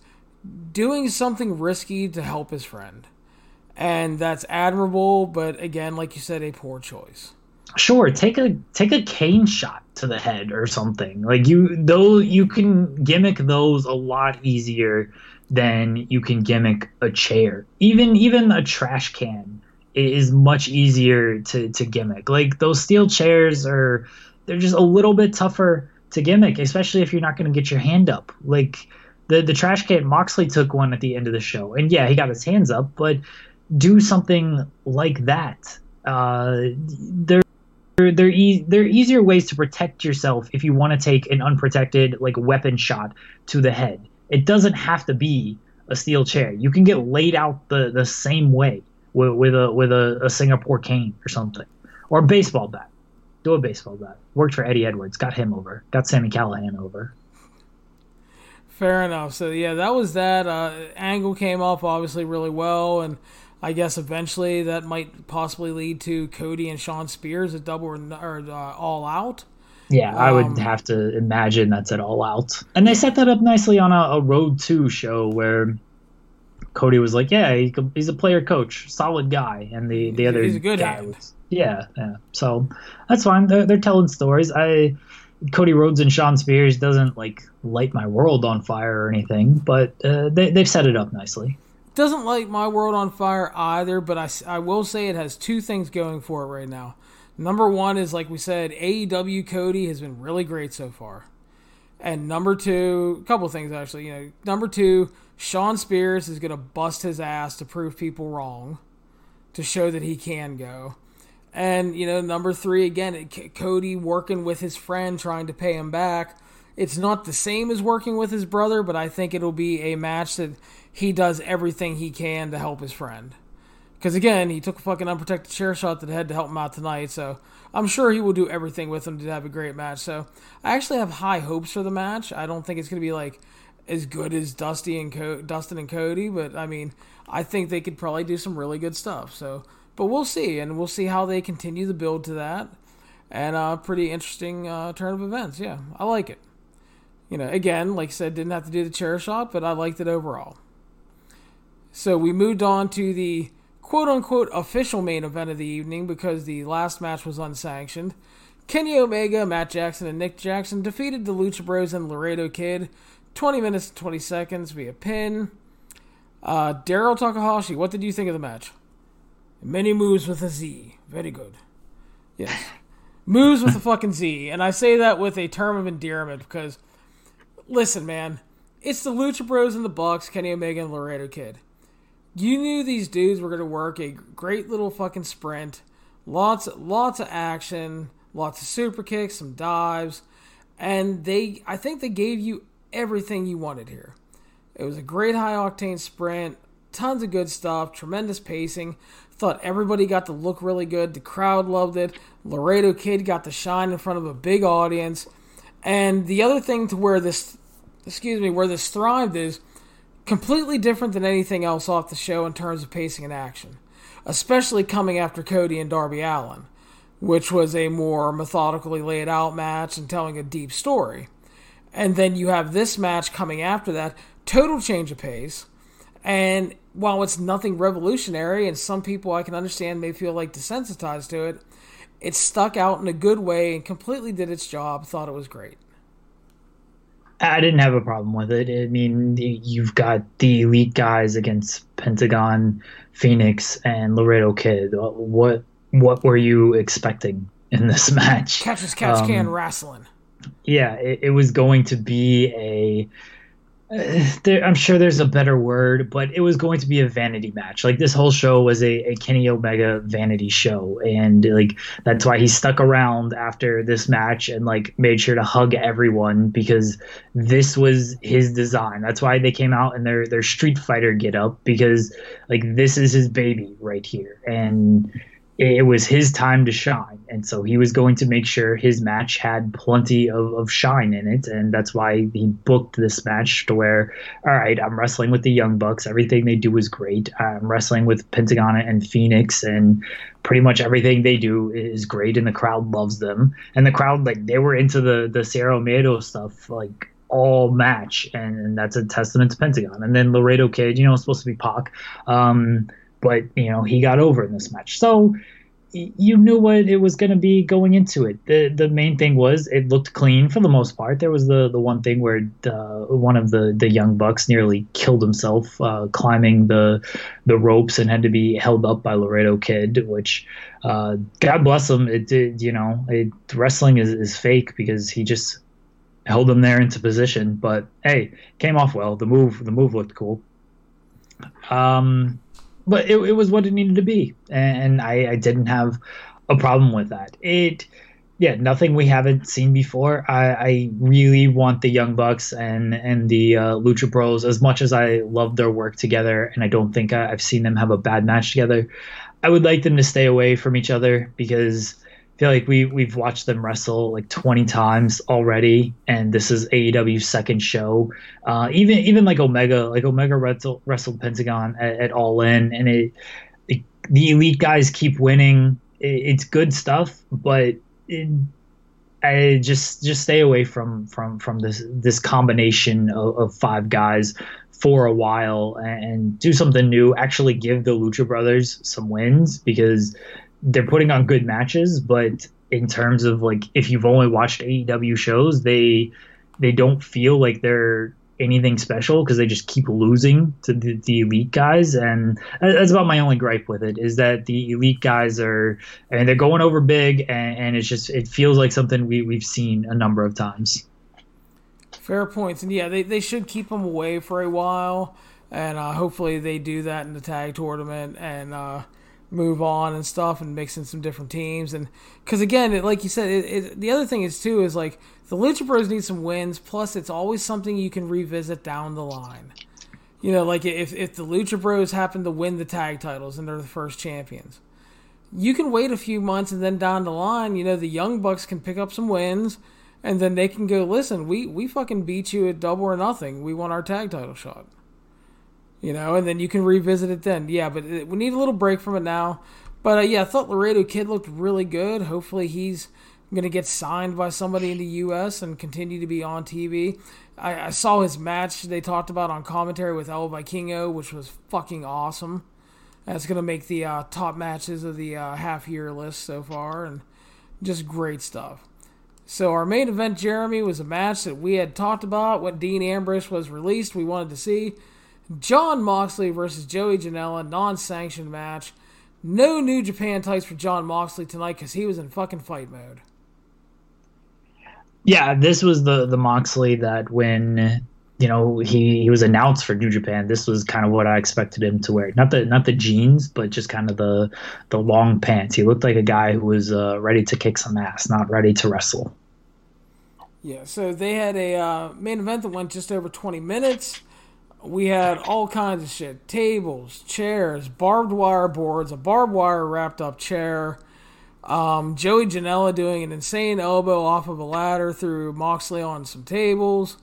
doing something risky to help his friend, and that's admirable. But again, like you said, a poor choice sure take a take a cane shot to the head or something. Like you though you can gimmick those a lot easier than you can gimmick a chair. Even even a trash can is much easier to to gimmick. Like those steel chairs are they're just a little bit tougher to gimmick especially if you're not going to get your hand up. Like the the trash can moxley took one at the end of the show and yeah he got his hands up but do something like that. Uh, there they're they're, e- they're easier ways to protect yourself if you want to take an unprotected like weapon shot to the head. It doesn't have to be a steel chair. You can get laid out the, the same way with, with a with a, a Singapore cane or something, or a baseball bat. Do a baseball bat. Worked for Eddie Edwards. Got him over. Got Sami Callihan over. Fair enough. So yeah, that was that. Uh, Angle came off obviously really well, and I guess eventually that might possibly lead to Cody and Shawn Spears at double or, or uh, all out. Yeah, um, I would um, have to imagine that's at all out. And they set that up nicely on a, a Road 2 show where Cody was like, "Yeah, he, he's a player coach, solid guy," and the the other he's a good guy was yeah, yeah. So that's fine. They're, they're telling stories. I Cody Rhodes and Shawn Spears doesn't like light my world on fire or anything, but uh, they they've set it up nicely. Doesn't light my world on fire either, but I, I will say it has two things going for it right now. Number one is, like we said, AEW Cody has been really great so far. And number two, a couple things actually. You know, number two, Shawn Spears is going to bust his ass to prove people wrong, to show that he can go. And you know, number three again, Cody working with his friend, trying to pay him back. It's not the same as working with his brother, but I think it'll be a match that he does everything he can to help his friend. Because again, he took a fucking unprotected chair shot to the head to help him out tonight, so I'm sure he will do everything with him to have a great match. So I actually have high hopes for the match. I don't think it's going to be like as good as Dusty and Co- Dustin and Cody, but I mean, I think they could probably do some really good stuff. So, but we'll see, and we'll see how they continue the build to that. And a uh, pretty interesting uh, turn of events. Yeah, I like it. You know, again, like I said, didn't have to do the chair shot, but I liked it overall. So we moved on to the quote unquote official main event of the evening because the last match was unsanctioned. Kenny Omega, Matt Jackson, and Nick Jackson defeated the Lucha Bros and Laredo Kid 20 minutes and 20 seconds via pin. Uh, Daryl Takahashi, what did you think of the match? Many moves with a Z. Very good. Yes. Moves with a fucking Z. And I say that with a term of endearment because, listen, man, it's the Lucha Bros and the Bucks, Kenny Omega and Laredo Kid. You knew these dudes were going to work a great little fucking sprint. Lots, lots of action, lots of super kicks, some dives. And they, I think they gave you everything you wanted here. It was a great high octane sprint, tons of good stuff, tremendous pacing. Thought everybody got to look really good. The crowd loved it. Laredo Kid got to shine in front of a big audience. And the other thing to where this, excuse me, where this thrived is completely different than anything else off the show in terms of pacing and action, especially coming after Cody and Darby Allin, which was a more methodically laid out match and telling a deep story. And then you have this match coming after that, total change of pace. And while it's nothing revolutionary, and some people I can understand may feel like desensitized to it, it stuck out in a good way and completely did its job. Thought it was great. I didn't have a problem with it. I mean, you've got the elite guys against Pentagon, Fenix, and Laredo Kid. What what were you expecting in this match? Catch as catch um, can wrestling yeah, it, it was going to be a. There, I'm sure there's a better word, but it was going to be a vanity match. Like this whole show was a, a Kenny Omega vanity show, and like that's why he stuck around after this match and like made sure to hug everyone because this was his design. That's why they came out in their their Street Fighter get up because like this is his baby right here, and it was his time to shine. And so he was going to make sure his match had plenty of, of shine in it. And that's why he booked this match to where, all right, I'm wrestling with the Young Bucks. Everything they do is great. I'm wrestling with Pentagon and Fenix, and pretty much everything they do is great. And the crowd loves them. And the crowd, like, they were into the, the Cero Miedo stuff, like, all match. And, and, that's a testament to Pentagon. And then Laredo Kid, you know, it's supposed to be Pac. Um, but you know he got over in this match. So you knew what it was going to be going into it. The the main thing was it looked clean for the most part. There was the the one thing where uh, one of the the young bucks nearly killed himself uh, climbing the the ropes and had to be held up by Laredo Kid, which uh, God bless him. It did you know it, wrestling is is fake because he just held him there into position. But hey, came off well. The move the move looked cool. Um, but it, it was what it needed to be, and I, I didn't have a problem with that. It, yeah, nothing we haven't seen before. I, I really want the Young Bucks and and the uh, Lucha Bros as much as I love their work together, and I don't think I, I've seen them have a bad match together. I would like them to stay away from each other because feel like we we've watched them wrestle like 20 times already, and this is AEW's second show. Uh, even even like Omega, like Omega wrestled, wrestled Pentagon at, at All In, and it, it, the elite guys keep winning. It, it's good stuff, but it, I just just stay away from from from this this combination of, of five guys for a while and do something new. Actually, give the Lucha Brothers some wins because they're putting on good matches, but in terms of like if you've only watched AEW shows, they they don't feel like they're anything special because they just keep losing to the, the, elite guys. And that's about my only gripe with it is that the elite guys are I mean they're going over big and, and it's just it feels like something we, we've seen a number of times. Fair points. And yeah they, they should keep them away for a while and uh, hopefully they do that in the tag tournament and uh, move on and stuff and mix in some different teams. And because again it, like you said it, it, the other thing is too is like the lucha bros need some wins. Plus it's always something you can revisit down the line. You know like if, if the lucha bros happen to win the tag titles and they're the first champions you can wait a few months and then down the line you know the young bucks can pick up some wins and then they can go listen we we fucking beat you at double or nothing. We want our tag title shot you know, and then you can revisit it then. Yeah, but it, we need a little break from it now. But uh, yeah, I thought Laredo Kid looked really good. Hopefully, he's going to get signed by somebody in the U.S. and continue to be on TV. I, I saw his match they talked about on commentary with El Vikingo, which was fucking awesome. That's going to make the uh, top matches of the uh, half year list so far, and just great stuff. So our main event, Jeremy, was a match that we had talked about when Dean Ambrose was released. We wanted to see. Jon Moxley versus Joey Janela, non sanctioned match. No New Japan tights for Jon Moxley tonight because he was in fucking fight mode. Yeah, this was the the Moxley that when you know he he was announced for New Japan. This was kind of what I expected him to wear. Not the not the jeans, but just kind of the the long pants. He looked like a guy who was uh, ready to kick some ass, not ready to wrestle. Yeah, so they had a uh, main event that went just over 20 minutes. We had all kinds of shit tables, chairs, barbed wire boards, a barbed wire wrapped up chair. Um, Joey Janela doing an insane elbow off of a ladder through Moxley on some tables.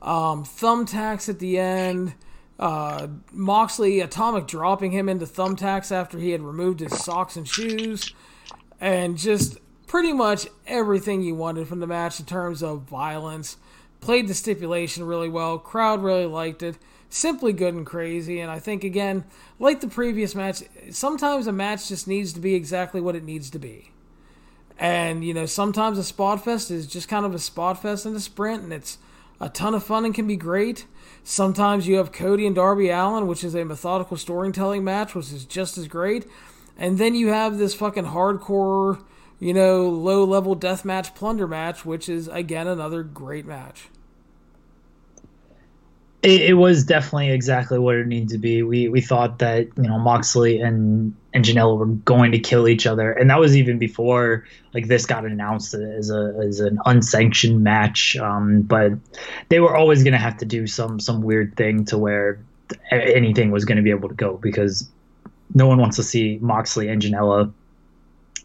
Um, thumbtacks at the end. Uh, Moxley atomic dropping him into thumbtacks after he had removed his socks and shoes. And just pretty much everything you wanted from the match in terms of violence. Played the stipulation really well. Crowd really liked it. Simply good and crazy. And I think, again, like the previous match, sometimes a match just needs to be exactly what it needs to be. And, you know, sometimes a spot fest is just kind of a spot fest and a sprint, and it's a ton of fun and can be great. Sometimes you have Cody and Darby Allin, which is a methodical storytelling match, which is just as great. And then you have this fucking hardcore you know, low level deathmatch plunder match, which is again another great match. It, it, was definitely exactly what it needed to be. We we thought that you know Moxley and and Janela were going to kill each other, and that was even before like this got announced as a as an unsanctioned match. Um, but they were always going to have to do some some weird thing to where anything was going to be able to go because no one wants to see Moxley and Janela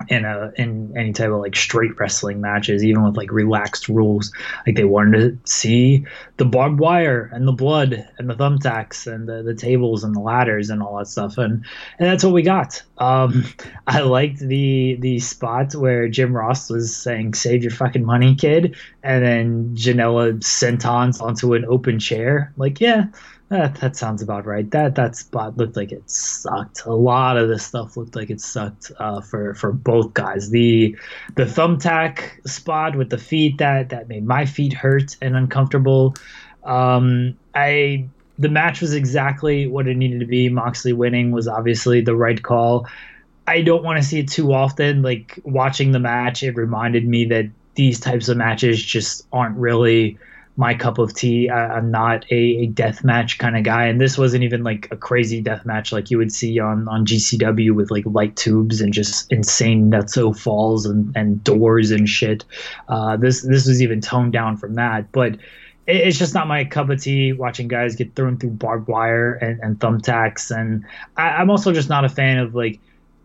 in a in any type of like straight wrestling matches, even with like relaxed rules. Like they wanted to see the barbed wire and the blood and the thumbtacks and the, the tables and the ladders and all that stuff, and and that's what we got. Um, I liked the the spot where Jim Ross was saying "Save your fucking money, kid," and then Janela sent sentons onto an open chair. Like, yeah that, that sounds about right. That that spot looked like it sucked. A lot of this stuff looked like it sucked uh, for for both guys. The the thumbtack spot with the feet that that made my feet hurt and uncomfortable. Um, I the match was exactly what it needed to be. Moxley winning was obviously the right call. I don't want to see it too often. Like watching the match, it reminded me that these types of matches just aren't really my cup of tea. I, am not a, a death match kind of guy, and this wasn't even like a crazy death match like you would see on on GCW with like light tubes and just insane nutso falls and, and doors and shit. Uh, this this was even toned down from that, but it, it's just not my cup of tea. Watching guys get thrown through barbed wire and, and thumbtacks, and I, I'm also just not a fan of like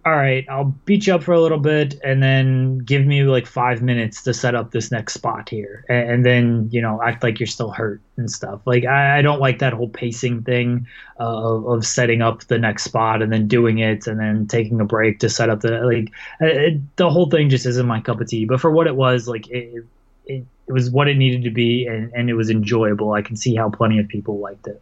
all right, I'll beat you up for a little bit and then give me like five minutes to set up this next spot here. And, and then, you know, act like you're still hurt and stuff. Like, I, I don't like that whole pacing thing uh, of, of setting up the next spot and then doing it and then taking a break to set up the, like, it, the whole thing just isn't my cup of tea. But for what it was, like, it, it, it was what it needed to be and, and it was enjoyable. I can see how plenty of people liked it.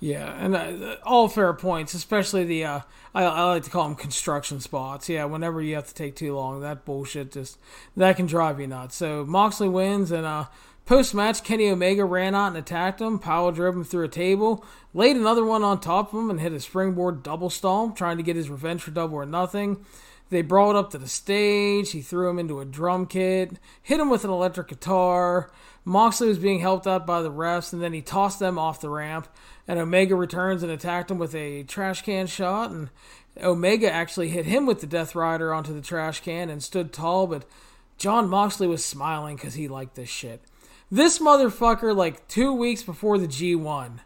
Yeah, and uh, all fair points, especially the uh, I, I, like to call them construction spots. Yeah, whenever you have to take too long, that bullshit just that can drive you nuts. So Moxley wins, and uh, post match, Kenny Omega ran out and attacked him. Powell drove him through a table, laid another one on top of him, and hit a springboard double stomp, trying to get his revenge for double or nothing. They brought up to the stage. He threw him into a drum kit, hit him with an electric guitar. Moxley was being helped out by the refs, and then he tossed them off the ramp and Omega returns and attacked him with a trash can shot, and Omega actually hit him with the Death Rider onto the trash can and stood tall, but Jon Moxley was smiling because he liked this shit. This motherfucker, like two weeks before the G1,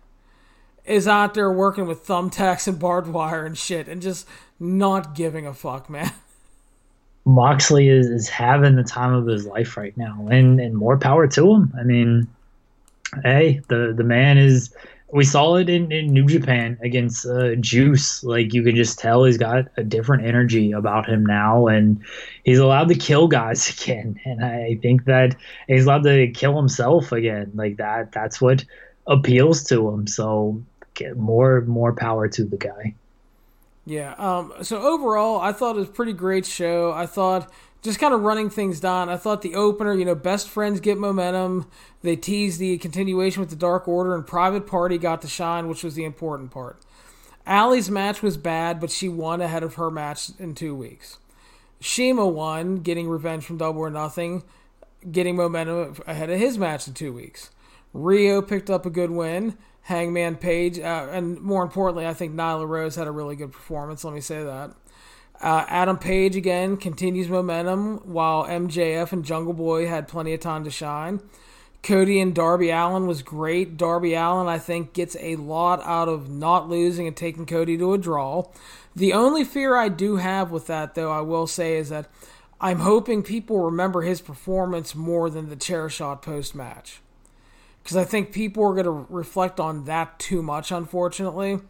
is out there working with thumbtacks and barbed wire and shit and just not giving a fuck, man. Moxley is, is having the time of his life right now, and, and more power to him. I mean, hey, the, the man is we saw it in, in New Japan against uh, Juice. Like you can just tell he's got a different energy about him now, and he's allowed to kill guys again. And I think that he's allowed to kill himself again. Like that. That's what appeals to him. So get more more power to the guy. Yeah. Um. So overall, I thought it was a pretty great show. I thought just kind of running things down. I thought the opener, you know, best friends get momentum. They teased the continuation with the Dark Order, and Private Party got to shine, which was the important part. Allie's match was bad, but she won ahead of her match in two weeks. CIMA won, getting revenge from Double or Nothing, getting momentum ahead of his match in two weeks. Riho picked up a good win. Hangman Page, uh, and more importantly, I think Nyla Rose had a really good performance. Let me say that. Uh, Adam Page again continues momentum, while MJF and Jungle Boy had plenty of time to shine. Cody and Darby Allin was great. Darby Allin, I think, gets a lot out of not losing and taking Cody to a draw. The only fear I do have with that, though, I will say, is that I'm hoping people remember his performance more than the chair shot post match. Because I think people are going to reflect on that too much, unfortunately,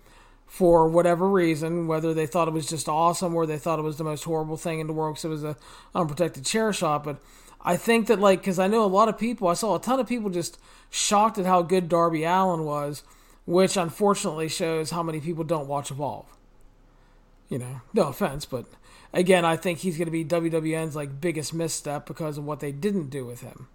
for whatever reason, whether they thought it was just awesome or they thought it was the most horrible thing in the world because it was an unprotected chair shot. But I think that like because I know a lot of people, I saw a ton of people just shocked at how good Darby Allin was, which unfortunately shows how many people don't watch Evolve. You know, no offense, but again, I think he's going to be WWN's like biggest misstep because of what they didn't do with him.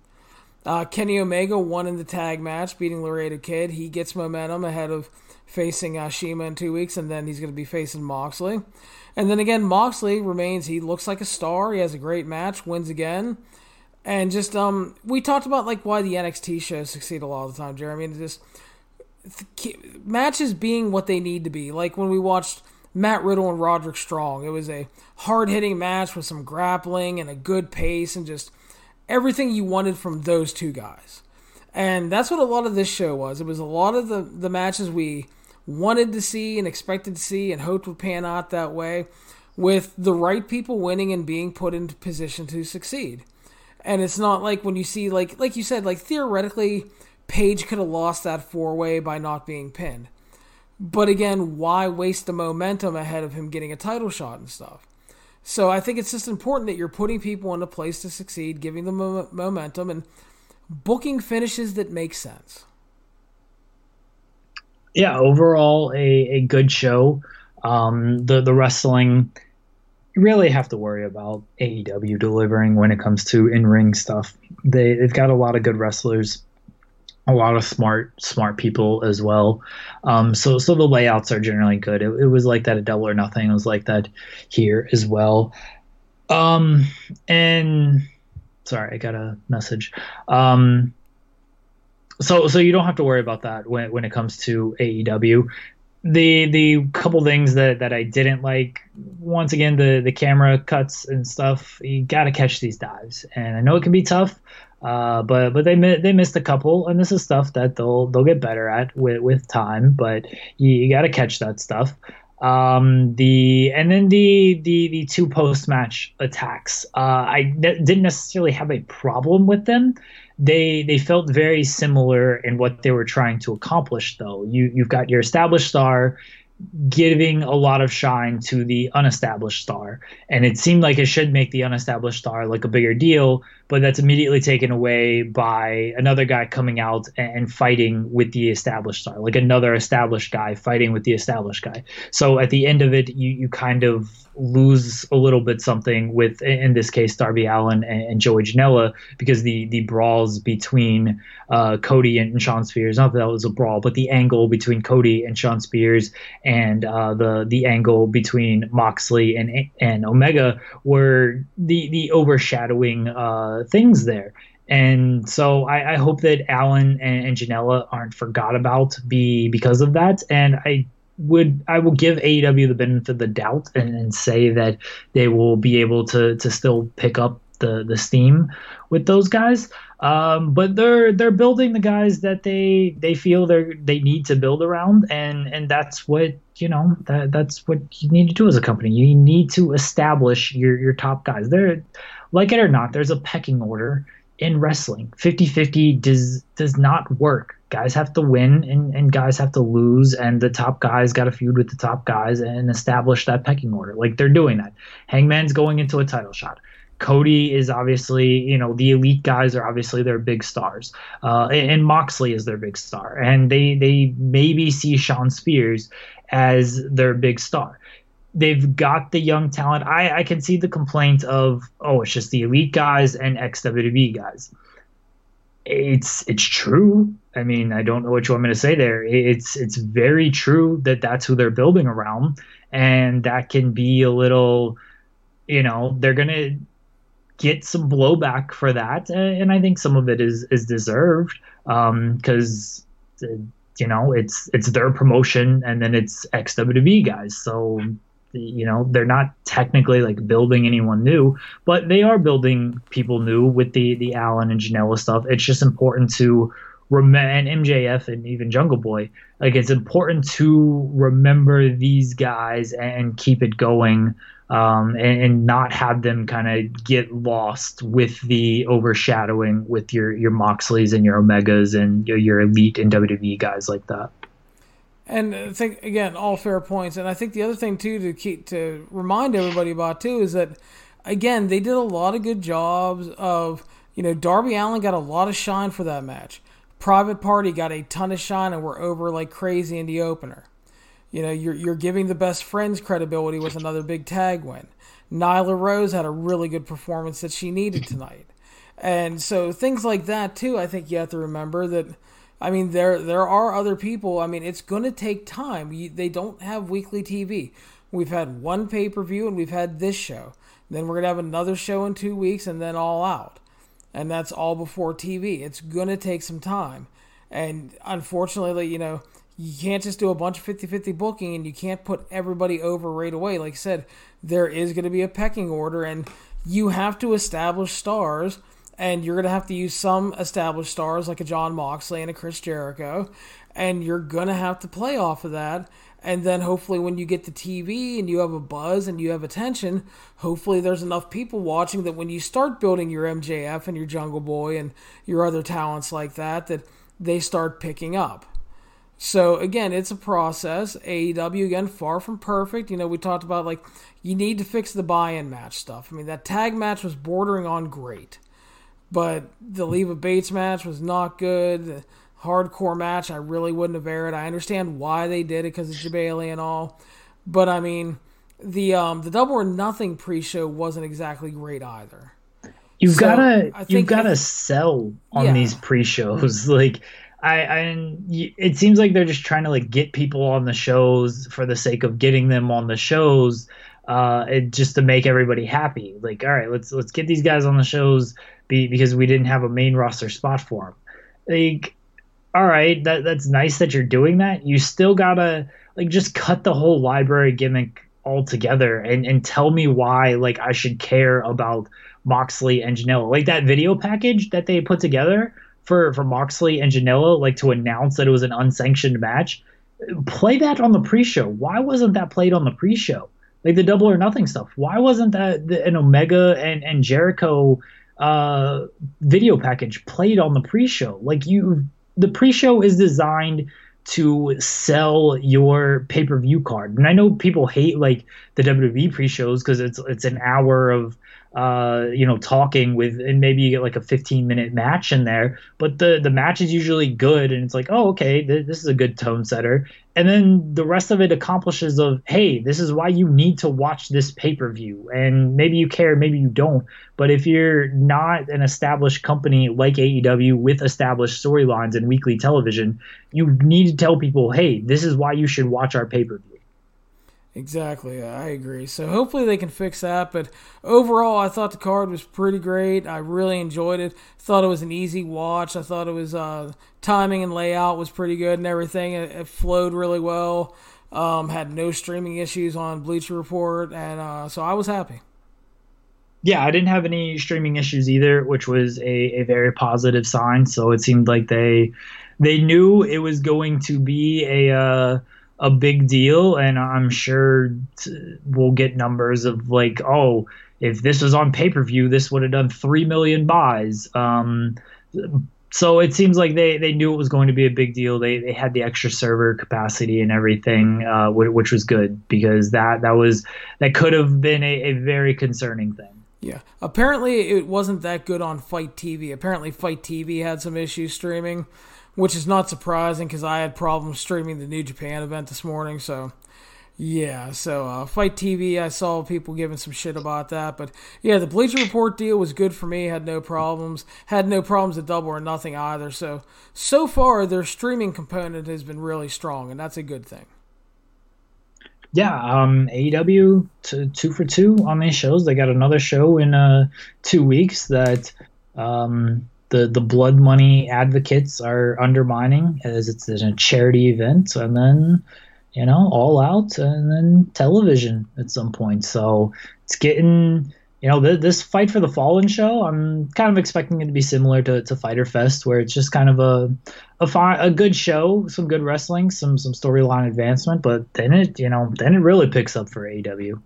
Uh, Kenny Omega won in the tag match, beating Laredo Kid. He gets momentum ahead of facing uh, CIMA in two weeks, and then he's going to be facing Moxley. And then again, Moxley remains. He looks like a star. He has a great match, wins again and just um, we talked about like why the NXT shows succeed a lot of the time, Jeremy. And just matches being what they need to be. Like when we watched Matt Riddle and Roderick Strong, it was a hard hitting match with some grappling and a good pace and just everything you wanted from those two guys. And that's what a lot of this show was. It was a lot of the, the matches we wanted to see and expected to see and hoped would pan out that way, with the right people winning and being put into position to succeed. And it's not like when you see like like you said, like theoretically, Page could have lost that four way by not being pinned. But again, why waste the momentum ahead of him getting a title shot and stuff? So I think it's just important that you're putting people in a place to succeed, giving them momentum, and booking finishes that make sense. Yeah, overall a, a good show. Um, the the wrestling you really have to worry about AEW delivering when it comes to in ring stuff. They they've got a lot of good wrestlers, a lot of smart smart people as well. Um, so so the layouts are generally good. It, it was like that at Double or Nothing. It was like that here as well. Um, and sorry, I got a message. Um, so so you don't have to worry about that when when it comes to AEW the the couple things that that I didn't like once again the the camera cuts and stuff you got to catch these dives. And I know it can be tough uh, but but they they missed a couple and this is stuff that they'll they'll get better at with with time but you, you got to catch that stuff. Um the and then the the the two post match attacks uh I n- didn't necessarily have a problem with them they they felt very similar in what they were trying to accomplish though. You you've got your established star giving a lot of shine to the unestablished star. And it seemed like it should make the unestablished star like a bigger deal but that's immediately taken away by another guy coming out and fighting with the established star like another established guy fighting with the established guy. So at the end of it you you kind of lose a little bit something with in this case Darby Allin and, and Joey Janela because the the brawls between uh, Cody and Shawn Spears not that, that was a brawl but the angle between Cody and Shawn Spears and uh, the the angle between Moxley and and Omega were the the overshadowing uh, things there and so I, I, hope that Allin and, and Janela aren't forgot about be because of that. And I would I will give AEW the benefit of the doubt and, and say that they will be able to to still pick up the the steam with those guys. Um, but they're they're building the guys that they they feel they they need to build around, and and that's what you know that that's what you need to do as a company. You need to establish your your top guys. There, like it or not, there's a pecking order in wrestling. 50-50 does does not work. Guys have to win and, and guys have to lose and the top guys got to feud with the top guys and establish that pecking order. Like they're doing that. Hangman's going into a title shot. Cody is obviously you know the elite guys are obviously their big stars. Uh, and, moxley is their big star. And they they maybe see Shawn spears as their big star they've got the young talent i i can see the complaint of oh it's just the elite guys and wwe guys it's it's true. I mean, I don't know what you want me to say there. It's it's very true that that's who they're building around, and that can be a little, you know, they're gonna get some blowback for that, and I think some of it is is deserved because um, you know it's it's their promotion, and then it's XWB guys, so you know they're not technically like building anyone new but they are building people new with the the Allin and Janela stuff. It's just important to remember and mjf and even jungle boy like it's important to remember these guys and keep it going um, and, and, not have them kind of get lost with the overshadowing with your your moxleys and your omegas and your, your elite and wwe guys like that and I think again, all fair points. And I think the other thing too to keep to remind everybody about too is that again they did a lot of good jobs of you know Darby Allin got a lot of shine for that match. Private Party got a ton of shine and were over like crazy in the opener. You know, you're you're giving the best friends credibility with another big tag win. Nyla Rose had a really good performance that she needed tonight. And so things like that too, I think you have to remember that I mean, there there are other people. I mean, it's going to take time. You, they don't have weekly TV. We've had one pay per view and we've had this show. Then we're going to have another show in two weeks and then all out. And that's all before TV. It's going to take some time. And unfortunately, you know, you can't just do a bunch of 50 50 booking and you can't put everybody over right away. Like I said, there is going to be a pecking order and you have to establish stars and you're going to have to use some established stars like a Jon Moxley and a Chris Jericho, and you're going to have to play off of that. And then hopefully, when you get to TV and you have a buzz and you have attention, hopefully there's enough people watching that when you start building your MJF and your Jungle Boy and your other talents like that, that they start picking up. So again, it's a process. AEW again, far from perfect. You know, we talked about like you need to fix the buy-in match stuff. I mean, that tag match was bordering on great. But the Leva Bates match was not good. The hardcore match, I really wouldn't have aired. I understand why they did it because of Bayley and all. But I mean, the um the double or nothing pre-show wasn't exactly great either. You've so gotta you've gotta sell on yeah. these pre-shows. Like I, I it seems like they're just trying to like get people on the shows for the sake of getting them on the shows uh, it, just to make everybody happy. Like, all right, let's let's get these guys on the shows be, because we didn't have a main roster spot for them. Like, all right, that that's nice that you're doing that. You still gotta like just cut the whole library gimmick altogether and and tell me why like I should care about Moxley and Janela. Like that video package that they put together for for Moxley and Janela, like to announce that it was an unsanctioned match. Play that on the pre-show. Why wasn't that played on the pre-show? Like the double or nothing stuff. Why wasn't that the, an Omega and and Jericho uh, video package played on the pre-show? Like you, the pre-show is designed to sell your pay-per-view card. And I know people hate like the WWE pre-shows because it's it's an hour of uh, you know, talking with, and maybe you get like a 15 minute match in there, but the the match is usually good, and it's like, oh, okay, th- this is a good tone setter, and then the rest of it accomplishes of, hey, this is why you need to watch this pay per view, and maybe you care, maybe you don't, but if you're not an established company like AEW with established storylines and weekly television, you need to tell people, hey, this is why you should watch our pay per view. Exactly, I agree. So hopefully they can fix that. But overall, I thought the card was pretty great. I really enjoyed it. Thought it was an easy watch. I thought it was uh, timing and layout was pretty good and everything. It, it flowed really well. Um, had no streaming issues on Bleacher Report, and uh, so I was happy. Yeah, I didn't have any streaming issues either, which was a, a very positive sign. So it seemed like they they knew it was going to be a. Uh, a big deal, and I'm sure t- we'll get numbers of like, oh, if this was on pay per view, this would have done three million buys. Um, so it seems like they, they knew it was going to be a big deal. They they had the extra server capacity and everything, uh, which was good because that that was that could have been a, a very concerning thing. Yeah. Apparently, it wasn't that good on FITE TV. Apparently, FITE TV had some issues streaming which is not surprising because I had problems streaming the New Japan event this morning. So, Yeah, so uh, FITE TV, I saw people giving some shit about that, but yeah, the Bleacher Report deal was good for me. Had no problems. Had no problems at Double or Nothing either. So so far, their streaming component has been really strong, and that's a good thing. Yeah, um, AEW t- two for two on these shows. They got another show in uh, two weeks that um, the the blood money advocates are undermining as it's a charity event, and then you know, all out and then television at some point. So it's getting, you know, th- this Fight for the Fallen show, I'm kind of expecting it to be similar to, to Fyter Fest, where it's just kind of a a, a good show, some good wrestling, some some storyline advancement, but then it, you know, then it really picks up for AEW.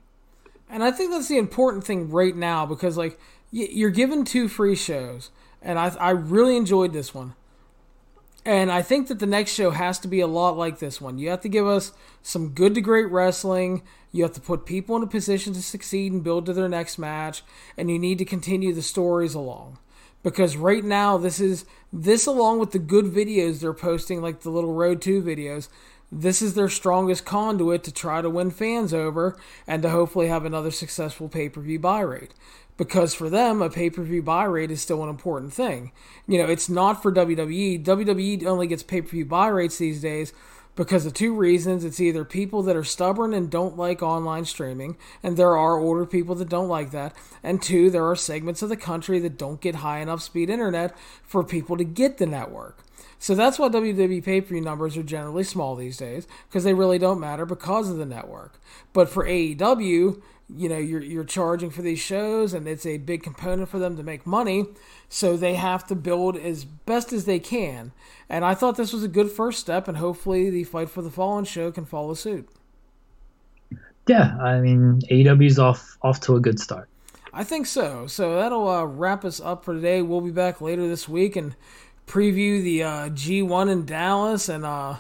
And I think that's the important thing right now because, like, you're given two free shows, and I I really enjoyed this one. And I think that the next show has to be a lot like this one. You have to give us some good to great wrestling. You have to put people in a position to succeed and build to their next match. And you need to continue the stories along. Because right now, this is this along with the good videos they're posting, like the little Road 2 videos, this is their strongest conduit to try to win fans over and to hopefully have another successful pay per view buy rate because for them a pay-per-view buy rate is still an important thing. You know, it's not for WWE. WWE only gets pay-per-view buy rates these days because of two reasons. It's either people that are stubborn and don't like online streaming, and there are older people that don't like that, and two, there are segments of the country that don't get high enough speed internet for people to get the network. So that's why WWE pay per view numbers are generally small these days because they really don't matter because of the network. But for AEW, you know you're you're charging for these shows and it's a big component for them to make money. So they have to build as best as they can. And i thought this was a good first step and hopefully the fight for the fallen show can follow suit. Yeah i mean aw's off off to a good start. I think so. So that'll uh, wrap us up for today. We'll be back later this week and preview the uh, g1 in dallas and uh,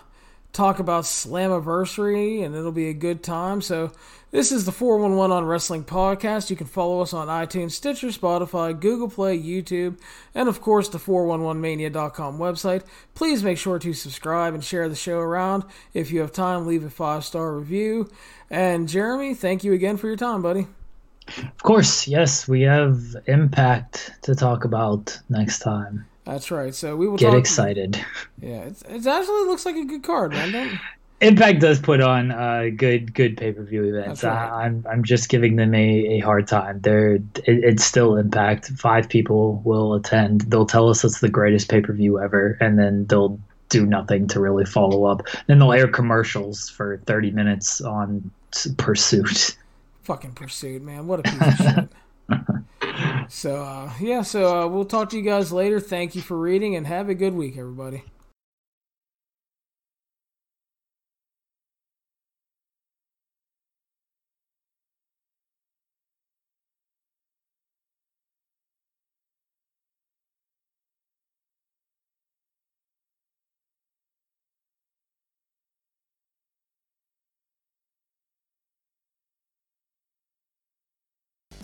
talk about slammiversary and it'll be a good time so this is the 411 on Wrestling podcast. You can follow us on iTunes, Stitcher, Spotify, Google Play, YouTube, and of course the 411mania.com website. Please make sure to subscribe and share the show around. If you have time, leave a five star review. And Jeremy, thank you again for your time, buddy. Of course, yes, we have Impact to talk about next time. That's right. So we will get excited. Yeah, it's, it actually looks like a good card, man. Don't Impact does put on uh, good good pay per view events. Right. I, am I'm, I'm just giving them a, a hard time. They're it, it's still Impact. Five people will attend. They'll tell us it's the greatest pay per view ever, and then they'll do nothing to really follow up. Then they'll air commercials for 30 minutes on Pursuit. Fucking Pursuit, man! What a piece of shit. So uh, yeah, so uh, we'll talk to you guys later. Thank you for reading, and have a good week, everybody.